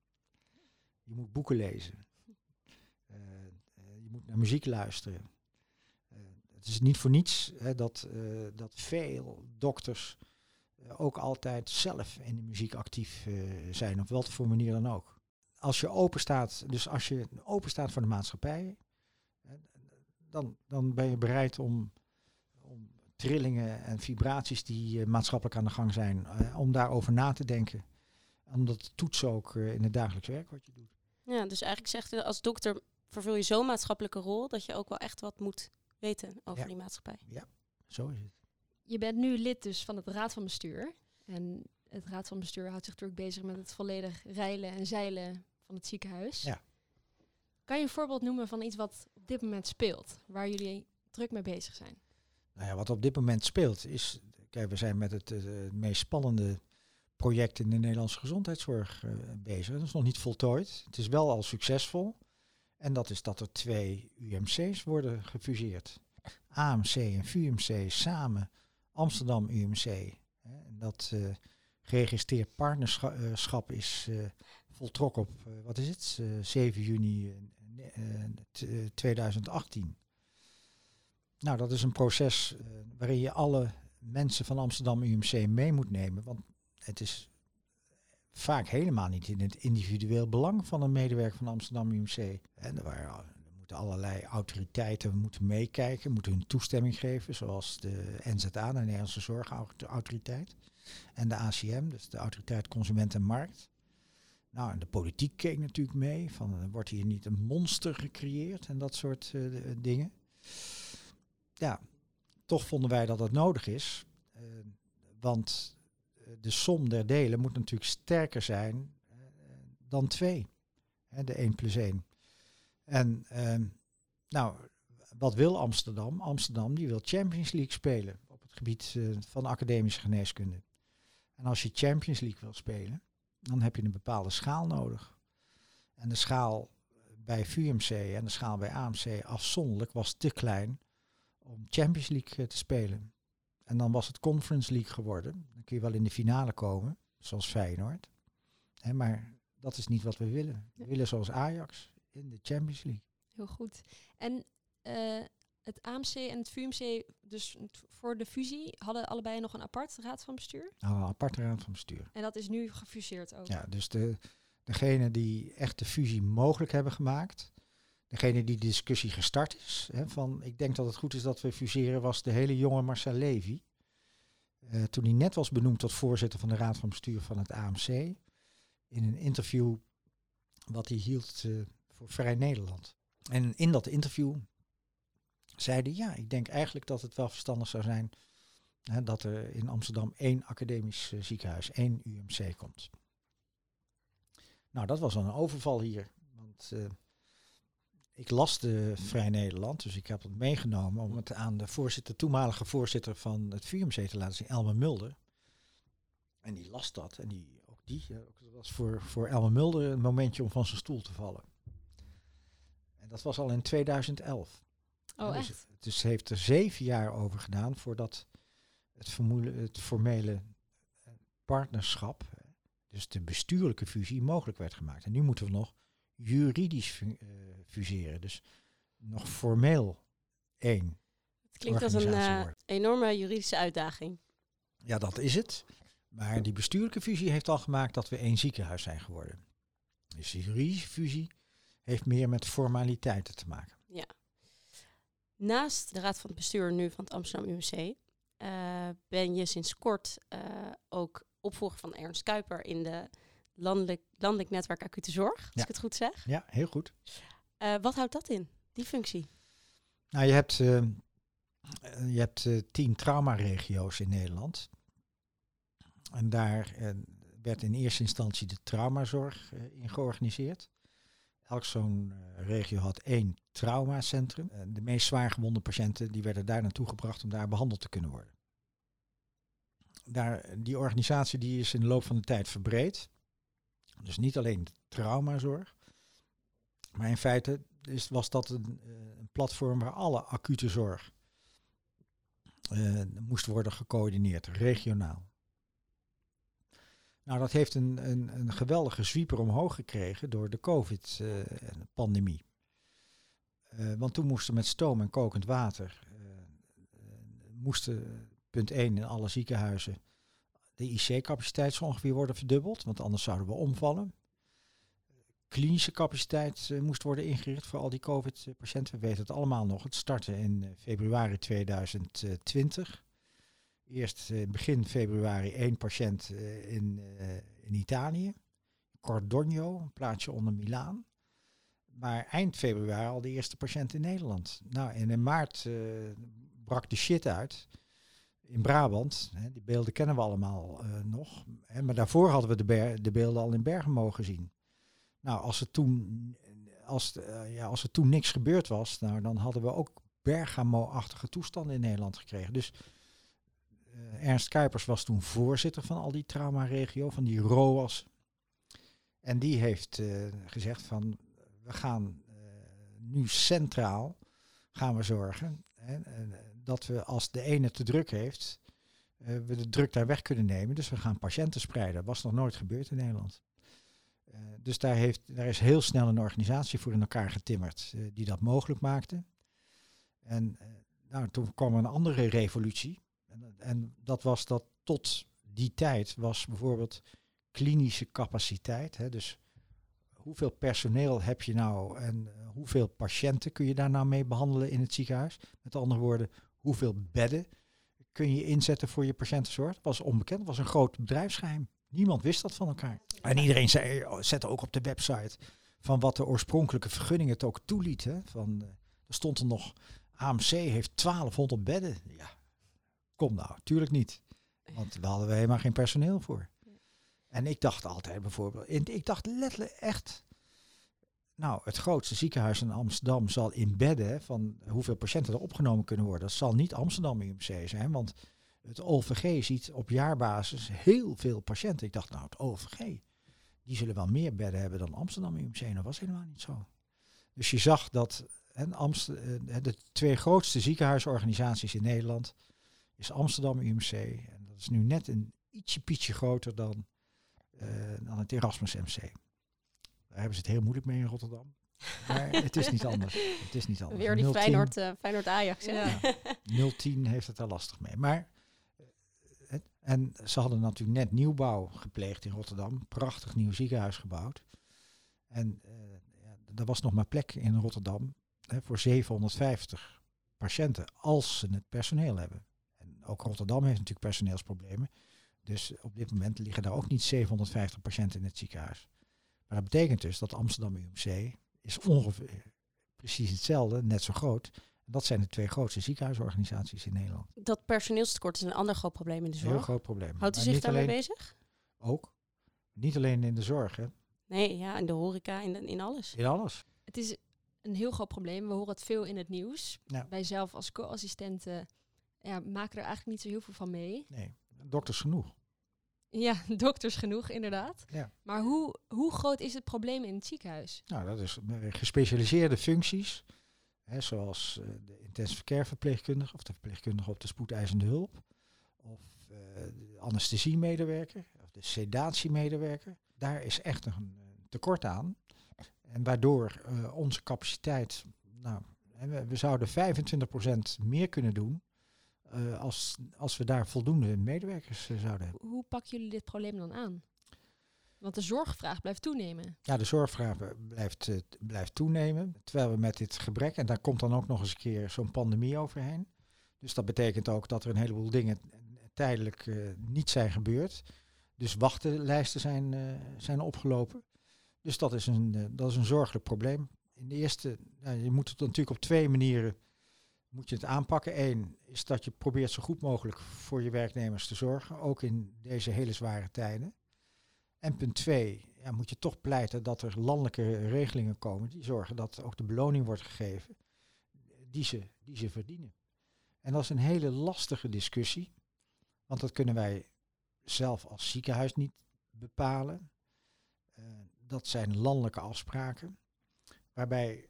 Je moet boeken lezen. Uh, je moet naar muziek luisteren. het is niet voor niets hè, dat, dat veel dokters ook altijd zelf in de muziek actief zijn, op welke voor manier dan ook als je open staat, dus als je open staat voor de maatschappij, dan, dan ben je bereid om, om trillingen en vibraties die uh, maatschappelijk aan de gang zijn, uh, om daarover na te denken. Om dat toetsen ook in het dagelijks werk wat je doet. Ja, dus eigenlijk zegt u als dokter vervul je zo'n maatschappelijke rol dat je ook wel echt wat moet weten over ja. die maatschappij. Ja, zo is het. Je bent nu lid dus van het Raad van Bestuur. En het Raad van Bestuur houdt zich natuurlijk bezig met het volledig reilen en zeilen van het ziekenhuis. Ja. Kan je een voorbeeld noemen van iets wat op dit moment speelt, waar jullie druk mee bezig zijn? Nou ja, wat op dit moment speelt is, kijk, we zijn met het, uh, meest spannende project in de Nederlandse gezondheidszorg uh, bezig. Dat is nog niet voltooid. Het is wel al succesvol. En dat is dat er twee UMC's worden gefuseerd. AMC en VUMC samen Amsterdam UMC. Dat uh, geregistreerd partnerschap is voltrok op, uh, wat is het, uh, 7 juni 2018. Nou, dat is een proces waarin je alle mensen van Amsterdam UMC mee moet nemen. Want het is vaak helemaal niet in het individueel belang van een medewerker van Amsterdam UMC. En er, waren, moeten allerlei autoriteiten moeten meekijken, moeten hun toestemming geven, zoals de NZA, de Nederlandse Zorgautoriteit, en de ACM, dus de Autoriteit Consument en Markt. Nou, en de politiek keek natuurlijk mee. Van, wordt hier niet een monster gecreëerd en dat soort uh, dingen. Ja, toch vonden wij dat dat nodig is. Uh, want de som der delen moet natuurlijk sterker zijn dan twee. De 1 plus 1. En ehm, nou, wat wil Amsterdam? Amsterdam die wil Champions League spelen op het gebied van academische geneeskunde. En als je Champions League wil spelen, dan heb je een bepaalde schaal nodig. En de schaal bij VUMC en de schaal bij AMC afzonderlijk was te klein om Champions League te spelen. En dan was het Conference League geworden. Dan kun je wel in de finale komen, zoals Feyenoord. Hè, maar dat is niet wat we willen. We willen zoals Ajax in de Champions League. Heel goed. En uh, het AMC en het VUMC, dus voor de fusie, hadden allebei nog een apart raad van bestuur? Nou, een aparte raad van bestuur. En dat is nu gefuseerd ook? Ja, dus de, degene die echt de fusie mogelijk hebben gemaakt, degene die de discussie gestart is, hè, van ik denk dat het goed is dat we fuseren, was de hele jonge Marcel Levy. Uh, toen hij net was benoemd tot voorzitter van de raad van bestuur van het AMC, in een interview wat hij hield uh, Vrij Nederland. En in dat interview zeiden ja, ik denk eigenlijk dat het wel verstandig zou zijn hè, dat er in Amsterdam één academisch uh, ziekenhuis, één UMC komt. Nou, dat was een overval hier. Want uh, ik las de Vrij Nederland, dus ik heb het meegenomen om het aan de voorzitter, toenmalige voorzitter van het VUMC te laten zien, Elmer Mulder. En die las dat en die, ook die, uh, dat was voor, voor Elmer Mulder een momentje om van zijn stoel te vallen. En dat was al in 2011. Oh, dus, echt? Dus heeft er zeven jaar over gedaan voordat het, het formele partnerschap, dus de bestuurlijke fusie, mogelijk werd gemaakt. En nu moeten we nog juridisch fu uh, fuseren. Dus nog formeel één. Het klinkt als een uh, enorme juridische uitdaging. Ja, dat is het. Maar die bestuurlijke fusie heeft al gemaakt dat we één ziekenhuis zijn geworden. Dus de juridische fusie heeft meer met formaliteiten te maken. Ja. Naast de raad van het bestuur nu van het Amsterdam UMC uh, ben je sinds kort uh, ook opvolger van Ernst Kuiper in de landelijk, landelijk netwerk acute zorg, als Ja. ik het goed zeg. Ja, heel goed. Uh, wat houdt dat in, die functie? Nou, je hebt, je hebt tien traumaregio's in Nederland. En daar werd in eerste instantie de traumazorg in georganiseerd. Elk zo'n regio had één traumacentrum. de meest zwaar gewonde patiënten die werden daar naartoe gebracht om daar behandeld te kunnen worden. Daar, die organisatie die is in de loop van de tijd verbreed. Dus niet alleen traumazorg. Maar in feite is, was dat een, eh, een platform waar alle acute zorg uh, moest worden gecoördineerd, regionaal. Nou, dat heeft een, een, een geweldige zwieper omhoog gekregen door de COVID-pandemie. Uh, want toen moesten met stoom en kokend water, moesten punt 1 in alle ziekenhuizen de IC-capaciteit zo ongeveer worden verdubbeld, want anders zouden we omvallen. Klinische capaciteit moest worden ingericht voor al die COVID-patiënten. We weten het allemaal nog. Het startte in februari 2020. Eerst uh, begin februari één patiënt in, in Italië, Cordogno, een plaatsje onder Milaan. Maar eind februari al de eerste patiënt in Nederland. Nou, en in maart brak de shit uit in Brabant. Hè, die beelden kennen we allemaal nog. Hè, maar daarvoor hadden we de, de, beelden al in Bergen mogen zien. Nou, als er toen, als, ja, als er toen niks gebeurd was, nou, dan hadden we ook Bergamo-achtige toestanden in Nederland gekregen. Dus Ernst Kuipers was toen voorzitter van al die traumaregio, van die ROAS. En die heeft gezegd van, we gaan nu centraal, gaan we zorgen. Hè, dat we als de ene te druk heeft, we de druk daar weg kunnen nemen. Dus we gaan patiënten spreiden. Dat was nog nooit gebeurd in Nederland. Dus daar, heeft, daar is heel snel een organisatie voor in elkaar getimmerd die dat mogelijk maakte. En nou, toen kwam een andere revolutie. En, en, dat was dat tot die tijd was bijvoorbeeld klinische capaciteit. Hè, dus hoeveel personeel heb je nou en hoeveel patiënten kun je daar nou mee behandelen in het ziekenhuis? Met andere woorden, hoeveel bedden kun je inzetten voor je patiëntenzorg. Dat was onbekend, dat was een groot bedrijfsgeheim. Niemand wist dat van elkaar. En iedereen zei, oh, zette ook op de website van wat de oorspronkelijke vergunning het ook toeliet. Van, uh, er stond er nog, AMC heeft 1200 bedden. Ja, kom nou, tuurlijk niet. Want daar hadden we helemaal geen personeel voor. En ik dacht altijd bijvoorbeeld, ik dacht letterlijk echt, nou, het grootste ziekenhuis in Amsterdam zal inbedden van hoeveel patiënten er opgenomen kunnen worden. Dat zal niet Amsterdam UMC zijn, want het OVG ziet op jaarbasis heel veel patiënten. Ik dacht, nou, het OVG, die zullen wel meer bedden hebben dan Amsterdam UMC. Dat was helemaal niet zo. Dus je zag dat en Amsterdam, eh, de twee grootste ziekenhuisorganisaties in Nederland is Amsterdam UMC. En dat is nu net een ietsje pietje groter dan, uh, dan het Erasmus MC. Daar hebben ze het heel moeilijk mee in Rotterdam. Maar het is niet anders. Het is niet anders. Weer die Feyenoord, uh, Feyenoord Ajax. Ja. ja. 010 heeft het er lastig mee. Maar eh, en ze hadden natuurlijk net nieuwbouw gepleegd in Rotterdam. Prachtig nieuw ziekenhuis gebouwd. En ja, er was nog maar plek in Rotterdam hè, voor 750 patiënten, als ze het personeel hebben. Ook Rotterdam heeft natuurlijk personeelsproblemen. Dus op dit moment liggen daar ook niet 750 patiënten in het ziekenhuis. Maar dat betekent dus dat Amsterdam UMC is ongeveer precies hetzelfde, net zo groot. En dat zijn de twee grootste ziekenhuisorganisaties in Nederland. Dat personeelstekort is een ander groot probleem in de zorg. Een heel groot probleem. Houdt u zich daarmee bezig? Ook. Niet alleen in de zorg, hè? Nee, ja, in de horeca, in, in alles. In alles. Het is een heel groot probleem. We horen het veel in het nieuws. Ja. Wij zelf als co-assistenten ja, maken er eigenlijk niet zo heel veel van mee. Nee, dokters genoeg. Ja, dokters genoeg, inderdaad. Ja. Maar hoe, hoe groot is het probleem in het ziekenhuis? Nou, dat is gespecialiseerde functies, hè, zoals uh, de intensive care verpleegkundige of de verpleegkundige op de spoedeisende hulp, of uh, de anesthesiemedewerker, of de sedatiemedewerker. Daar is echt een tekort aan. En waardoor uh, onze capaciteit, nou, we, we zouden 25% meer kunnen doen uh, als, als we daar voldoende medewerkers uh, zouden hebben. Hoe pakken jullie dit probleem dan aan? Want de zorgvraag blijft toenemen. Ja, de zorgvraag blijft, uh, blijft toenemen. Terwijl we met dit gebrek, en daar komt dan ook nog eens een keer zo'n pandemie overheen. Dus dat betekent ook dat er een heleboel dingen tijdelijk niet zijn gebeurd. Dus wachtenlijsten zijn, zijn opgelopen. Dus dat is, een, dat is een zorgelijk probleem. In de eerste, nou, je moet het natuurlijk op twee manieren moet je het aanpakken. Eén is dat je probeert zo goed mogelijk voor je werknemers te zorgen, ook in deze hele zware tijden. En punt twee, ja, moet je toch pleiten dat er landelijke regelingen komen die zorgen dat ook de beloning wordt gegeven die ze, die ze verdienen. En dat is een hele lastige discussie, want dat kunnen wij zelf als ziekenhuis niet bepalen. dat zijn landelijke afspraken, waarbij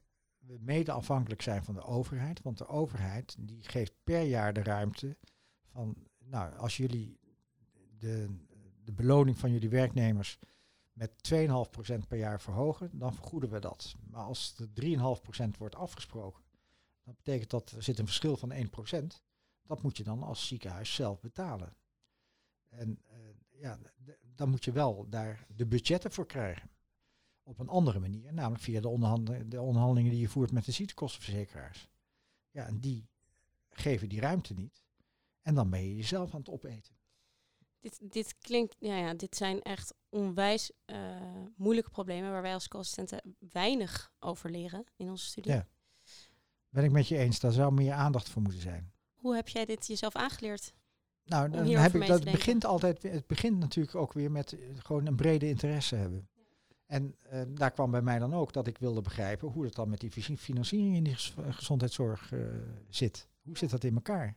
mede afhankelijk zijn van de overheid. Want de overheid die geeft per jaar de ruimte van, nou, als jullie de, de beloning van jullie werknemers met 2,5% per jaar verhogen, dan vergoeden we dat. Maar als de 3,5% wordt afgesproken, dat betekent dat er zit een verschil van 1%. Dat moet je dan als ziekenhuis zelf betalen. En uh, ja, dan moet je wel daar de budgetten voor krijgen. Op een andere manier, namelijk via de, onderhandelingen, de onderhandelingen die je voert met de ziektekostenverzekeraars. Ja, en die geven die ruimte niet. En dan ben je jezelf aan het opeten. Dit, dit klinkt, ja, ja, dit zijn echt onwijs uh, moeilijke problemen waar wij als co-assistenten weinig over leren in onze studie. Ja. Ben ik met je eens, daar zou meer aandacht voor moeten zijn. Hoe heb jij dit jezelf aangeleerd? Nou, dan heb ik, dat begint altijd, het begint natuurlijk ook weer met eh, gewoon een brede interesse hebben. En uh, daar kwam bij mij dan ook dat ik wilde begrijpen hoe het dan met die financiering in die gezondheidszorg uh, zit. Hoe zit dat in elkaar?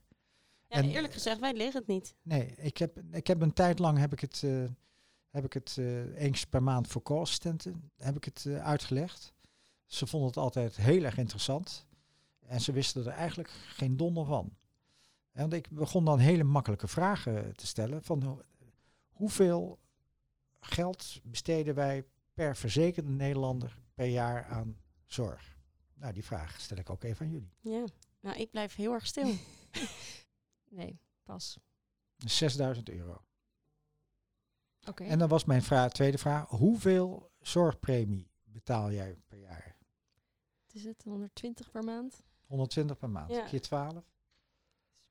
Ja, en, eerlijk gezegd, wij leren het niet. Nee, ik heb, ik heb een tijd lang heb ik het, uh, heb ik het eens per maand voor co-assistenten heb ik het uitgelegd. Ze vonden het altijd heel erg interessant. En ze wisten er eigenlijk geen donder van. En ik begon dan hele makkelijke vragen te stellen. Van hoeveel geld besteden wij per verzekerde Nederlander per jaar aan zorg? Nou, die vraag stel ik ook even aan jullie. Ja, nou, ik blijf heel erg stil. nee, pas. 6000 euro. Oké. En dan was mijn vraag, tweede vraag. Hoeveel zorgpremie betaal jij per jaar? Is het 120 per maand? 120 per maand. Ja. Keer 12?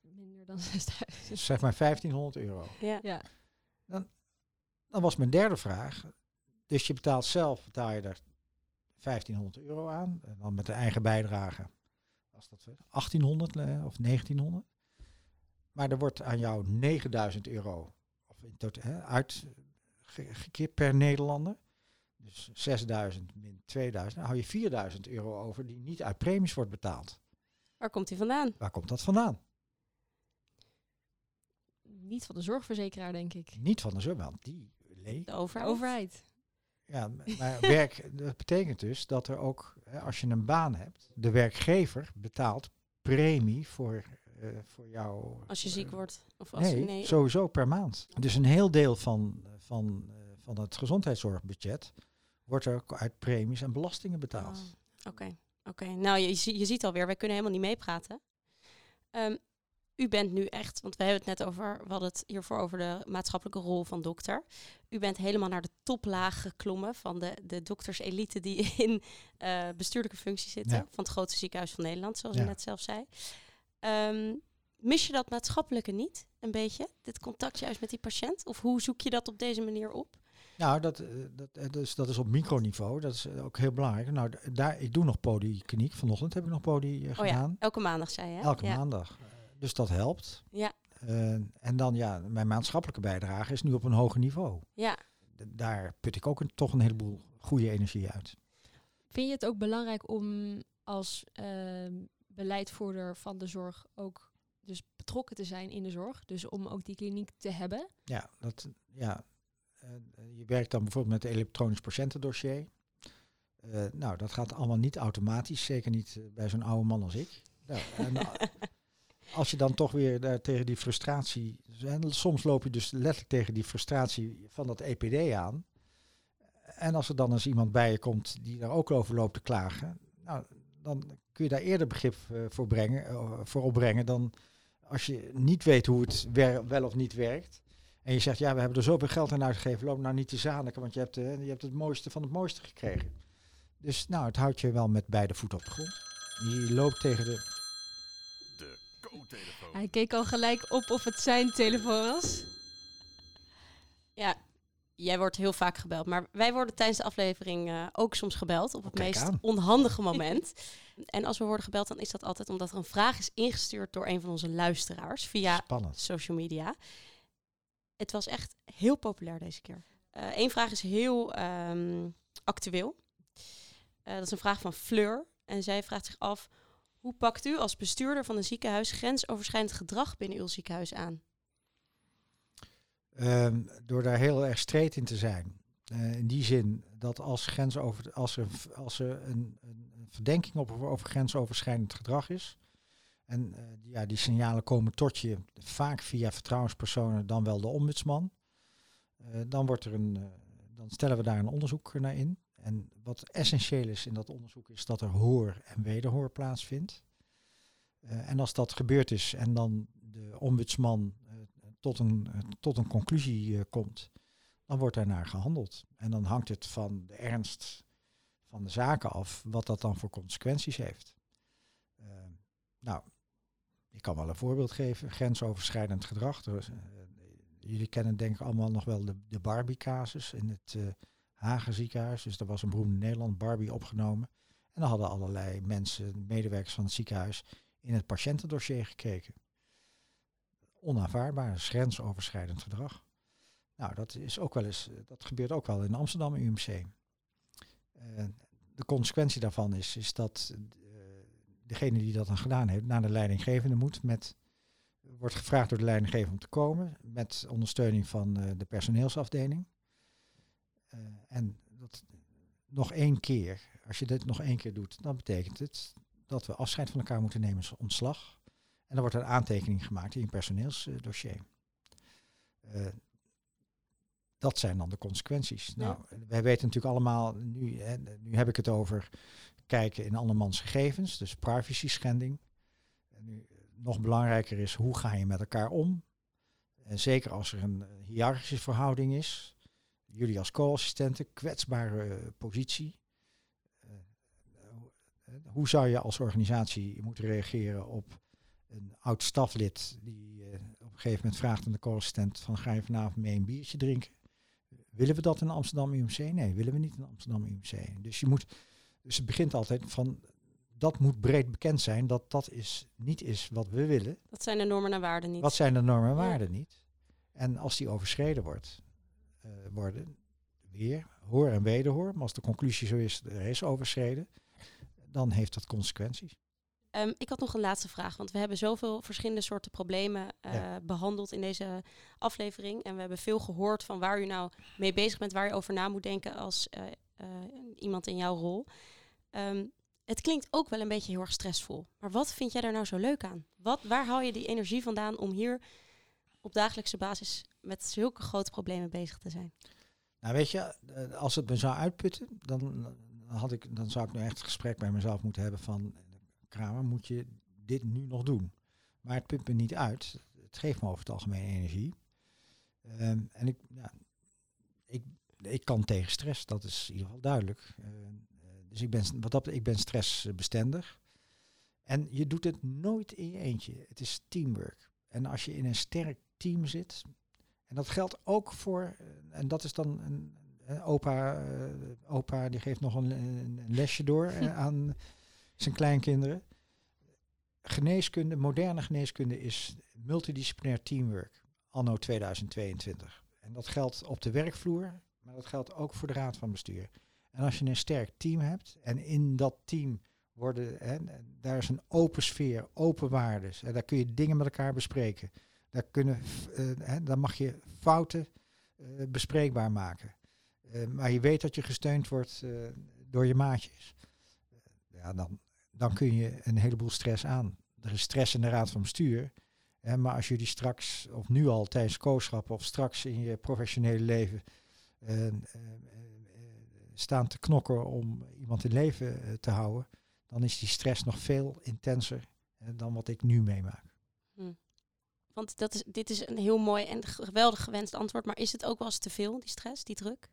Minder dan 6000. Zeg maar 1500 euro. Ja. ja. Dan, dan was mijn derde vraag. Dus je betaalt zelf, betaal je er 1500 euro aan. En dan met de eigen bijdrage. Was dat 1800 eh, of 1900. Maar er wordt aan jou 9000 euro of in tot, hè, uitgekeerd per Nederlander. Dus 6000 min 2000. Dan hou je 4000 euro over die niet uit premies wordt betaald. Waar komt die vandaan? Waar komt dat vandaan? Niet van de zorgverzekeraar, denk ik. Niet van de zorg, want die De overheid. overheid. Ja, maar werk, dat betekent dus dat er ook, als je een baan hebt, de werkgever betaalt premie voor, uh, voor jou. Als je ziek wordt? Of als nee, nee, sowieso per maand. Dus een heel deel van, van, uh, van het gezondheidszorgbudget wordt er ook uit premies en belastingen betaald. Oh, oké. Oké, nou je, je ziet alweer, wij kunnen helemaal niet meepraten. Um, u bent nu echt, want we hebben het net over, we hadden het hiervoor over de maatschappelijke rol van dokter. U bent helemaal naar de toplaag geklommen van de, de dokterselite die in uh, bestuurlijke functie zitten. Van het grootste ziekenhuis van Nederland, zoals ja. u net zelf zei. Um, mis je dat maatschappelijke niet, een beetje? Dit contact juist met die patiënt? Of hoe zoek je dat op deze manier op? Nou, dat, eh, dat, eh, dus, dat is op microniveau. Dat is ook heel belangrijk. Nou, daar, ik doe nog polykliniek. Vanochtend heb ik nog podi uh, gedaan. Ja, elke maandag zei je. Elke maandag. Dus dat helpt. Ja. Uh, en dan ja, mijn maatschappelijke bijdrage is nu op een hoger niveau. Ja. Daar put ik ook een, toch een heleboel goede energie uit. Vind je het ook belangrijk om als uh, beleidvoerder van de zorg ook dus betrokken te zijn in de zorg? Dus om ook die kliniek te hebben? Ja, dat, ja je werkt dan bijvoorbeeld met het elektronisch patiëntendossier. Uh, nou, dat gaat allemaal niet automatisch, zeker niet eh, bij zo'n oude man als ik. Nou, en, eh, als je dan toch weer tegen die frustratie, en soms loop je dus letterlijk tegen die frustratie van dat EPD aan. En als er dan eens iemand bij je komt die daar ook over loopt te klagen, nou, dan kun je daar eerder begrip voor, brengen, voor opbrengen dan als je niet weet hoe het wel of niet werkt. En je zegt, ja, we hebben er zoveel geld aan uitgegeven, loop nou niet te zaniken, want je hebt, uh, je hebt het mooiste van het mooiste gekregen. Dus nou, het houdt je wel met beide voeten op de grond. Je loopt tegen de... De co-telefoon. Hij keek al gelijk op of het zijn telefoon was. Ja, jij wordt heel vaak gebeld. Maar wij worden tijdens de aflevering uh, ook soms gebeld op het meest onhandige moment. en als we worden gebeld, dan is dat altijd omdat er een vraag is ingestuurd door een van onze luisteraars via Spannend. social media het was echt heel populair deze keer. Eén eh, vraag is heel ehm, actueel. Uh, dat is een vraag van Fleur. En zij vraagt zich af: hoe pakt u als bestuurder van een ziekenhuis grensoverschrijdend gedrag binnen uw ziekenhuis aan? Um, door daar heel erg streed in te zijn. in die zin dat als, grensover, als er, als er een, een verdenking op over grensoverschrijdend gedrag is, en ja, die signalen komen tot je vaak via vertrouwenspersonen, dan wel de ombudsman. dan, wordt er een, dan stellen we daar een onderzoek naar in. En wat essentieel is in dat onderzoek is dat er hoor en wederhoor plaatsvindt. Uh, en als dat gebeurd is en dan de ombudsman uh, tot, een, uh, tot een conclusie komt, dan wordt daarnaar gehandeld. En dan hangt het van de ernst van de zaken af wat dat dan voor consequenties heeft. nou, ik kan wel een voorbeeld geven. Grensoverschrijdend gedrag. jullie kennen denk ik allemaal nog wel de, de Barbie-casus in het Hagen ziekenhuis. Dus er was een beroemde Nederland, Barbie, opgenomen. En dan hadden allerlei mensen, medewerkers van het ziekenhuis, in het patiëntendossier gekeken. Onaanvaardbaar, grensoverschrijdend gedrag. Nou, dat, is ook wel eens, dat gebeurt ook wel in Amsterdam UMC. Eh, de consequentie daarvan is, is dat uh, degene die dat dan gedaan heeft, naar de leidinggevende moet met wordt gevraagd door de leidinggever om te komen met ondersteuning van de personeelsafdeling. Uh, en dat nog één keer, als je dit nog één keer doet, dan betekent het dat we afscheid van elkaar moeten nemen, ontslag. En dan wordt er een aantekening gemaakt in je personeelsdossier. Uh, dat zijn dan de consequenties. Nou, wij weten natuurlijk allemaal, nu, hè, nu heb ik het over kijken in andermans gegevens, dus privacy schending. En nu, nog belangrijker is, hoe ga je met elkaar om? En zeker als er een hiërarchische verhouding is, jullie als co-assistenten, kwetsbare uh, positie. Uh, hoe zou je als organisatie moeten reageren op een oud staflid die uh, op een gegeven moment vraagt aan de co-assistent van ga je vanavond mee een biertje drinken? Willen we dat in Amsterdam UMC? Nee, willen we niet in Amsterdam UMC. Dus je moet, dus het begint altijd van dat moet breed bekend zijn dat dat is, niet is wat we willen. Dat zijn de normen en waarden niet. Wat zijn de normen en waarden niet? En als die overschreden wordt, worden, weer hoor en wederhoor. Maar als de conclusie zo is, er is overschreden, dan heeft dat consequenties. Um, ik had nog een laatste vraag, want we hebben zoveel verschillende soorten problemen uh, behandeld in deze aflevering. En we hebben veel gehoord van waar u nou mee bezig bent, waar je over na moet denken als uh, iemand in jouw rol. Um, het klinkt ook wel een beetje heel erg stressvol. Maar wat vind jij daar nou zo leuk aan? Wat, waar haal je die energie vandaan om hier op dagelijkse basis met zulke grote problemen bezig te zijn? Nou weet je, eh, als het me zou uitputten, dan, had ik, dan zou ik nu echt een gesprek bij mezelf moeten hebben van, Kramer, moet je dit nu nog doen? Maar het put me niet uit. Het geeft me over het algemeen energie. Ehm, en ik, ja, ik, ik kan tegen stress, dat is in ieder geval duidelijk. Uh, dus ik ben, wat dat, ik ben stressbestendig. En je doet het nooit in je eentje. Het is teamwork. En als je in een sterk team zit, en dat geldt ook voor, eh, en dat is dan een, een opa, uh, opa die geeft nog een, een lesje door uh, aan zijn kleinkinderen. Geneeskunde, moderne geneeskunde is multidisciplinair teamwork, anno 2022. En dat geldt op de werkvloer, maar dat geldt ook voor de raad van bestuur. En als je een sterk team hebt en in dat team worden, hè, daar is een open sfeer, open waarden, en daar kun je dingen met elkaar bespreken. Daar, kunnen, uh, hè, mag je fouten uh, bespreekbaar maken. Uh, maar je weet dat je gesteund wordt door je maatjes. ja, dan, dan kun je een heleboel stress aan. Er is stress in de raad van bestuur. Hè, maar als jullie straks, of nu al tijdens kooschap of straks in je professionele leven staan te knokken om iemand in leven te houden, dan is die stress nog veel intenser dan wat ik nu meemaak. Want dat is, dit is een heel mooi en geweldig gewenst antwoord. Maar is het ook wel eens te veel, die stress, die druk?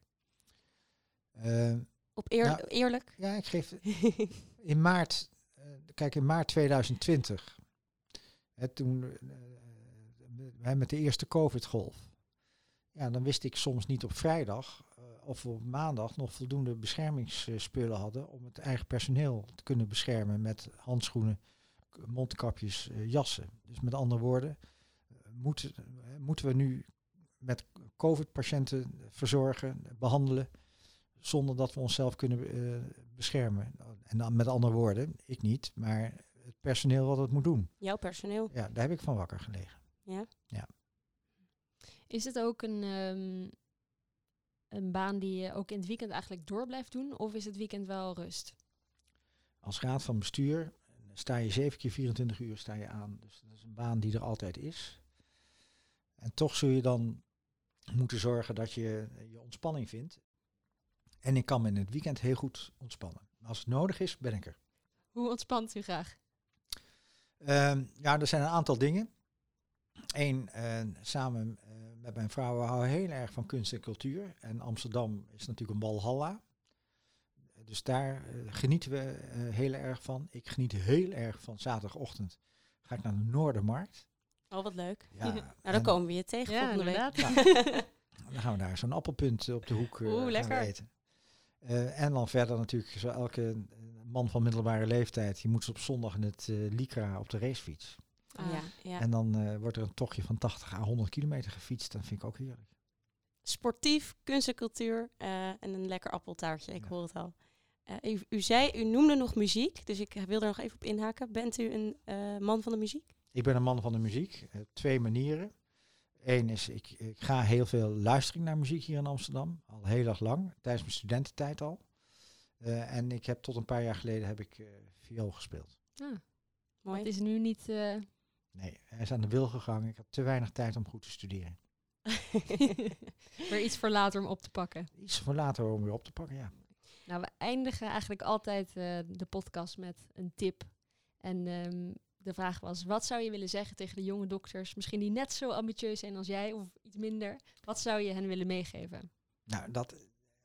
Uh, Op eer, nou, eerlijk? Ja, ik geef in maart, uh, kijk in maart 2020, hè, toen uh, met de eerste COVID-golf. Ja, dan wist ik soms niet op vrijdag of op maandag nog voldoende beschermingsspullen hadden om het eigen personeel te kunnen beschermen met handschoenen, mondkapjes, jassen. Dus met andere woorden, moeten, moeten we nu met COVID-patiënten verzorgen, behandelen, zonder dat we onszelf kunnen uh, beschermen. En dan met andere woorden, ik niet, maar het personeel wat het moet doen. Jouw personeel? Ja, daar heb ik van wakker gelegen. Ja? Ja. Is het ook een... Um, een baan die je ook in het weekend eigenlijk door blijft doen? Of is het weekend wel rust? Als raad van bestuur sta je 7 keer 24 uur sta je aan. Dus dat is een baan die er altijd is. En toch zul je dan moeten zorgen dat je je ontspanning vindt. En ik kan me in het weekend heel goed ontspannen. Als het nodig is, ben ik er. Hoe ontspant u graag? Ehm, ja, er zijn een aantal dingen. Eén, uh, samen uh, met mijn vrouw, we houden heel erg van kunst en cultuur. En Amsterdam is natuurlijk een walhalla. Dus daar uh, genieten we heel erg van. Ik geniet heel erg van zaterdagochtend. Ga ik naar de Noordermarkt. Oh, wat leuk. Ja, nou, dan komen we je tegen ja, volgende week. Ja. dan gaan we daar zo'n appelpunt op de hoek Oeh, lekker. eten. en dan verder natuurlijk, zo elke man van middelbare leeftijd, die moet op zondag in het uh, Lycra op de racefiets. Ah, ja, ja. En dan uh, wordt er een tochtje van 80 à 100 kilometer gefietst. Dat vind ik ook heerlijk. Sportief, kunst en cultuur uh, en een lekker appeltaartje. Ik ja. hoor het al. U, u, zei, u noemde nog muziek, dus ik wil er nog even op inhaken. Bent u een man van de muziek? Ik ben een man van de muziek. twee manieren. Eén is, ik, ik, ga heel veel luisteren naar muziek hier in Amsterdam. Al heel erg lang, tijdens mijn studententijd al. Uh, en ik heb tot een paar jaar geleden heb ik uh, viool gespeeld. Ah, mooi. Het is nu niet... Uh... Nee, hij is aan de wil gegaan. Ik had te weinig tijd om goed te studeren. maar iets voor later om op te pakken. Iets voor later om weer op te pakken, ja. Nou, we eindigen eigenlijk altijd de podcast met een tip. En um, de vraag was, wat zou je willen zeggen tegen de jonge dokters? Misschien die net zo ambitieus zijn als jij of iets minder. Wat zou je hen willen meegeven? Nou, dat,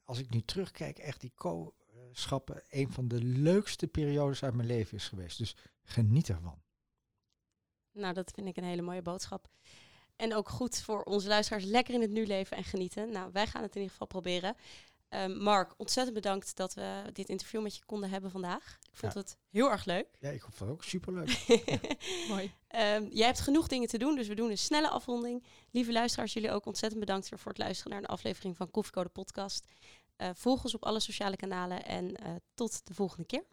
als ik nu terugkijk, echt die co schappen een van de leukste periodes uit mijn leven is geweest. Dus geniet ervan. Nou, dat vind ik een hele mooie boodschap. En ook goed voor onze luisteraars, lekker in het nu leven en genieten. Nou, wij gaan het in ieder geval proberen. Um, Mark, ontzettend bedankt dat we dit interview met je konden hebben vandaag. Ik vond ja. het heel erg leuk. Ja, ik vond het ook superleuk. Mooi. Um, jij hebt genoeg dingen te doen, dus we doen een snelle afronding. Lieve luisteraars, jullie ook ontzettend bedankt voor het luisteren naar een aflevering van Koffiecode Podcast. Uh, volg ons op alle sociale kanalen en uh, tot de volgende keer.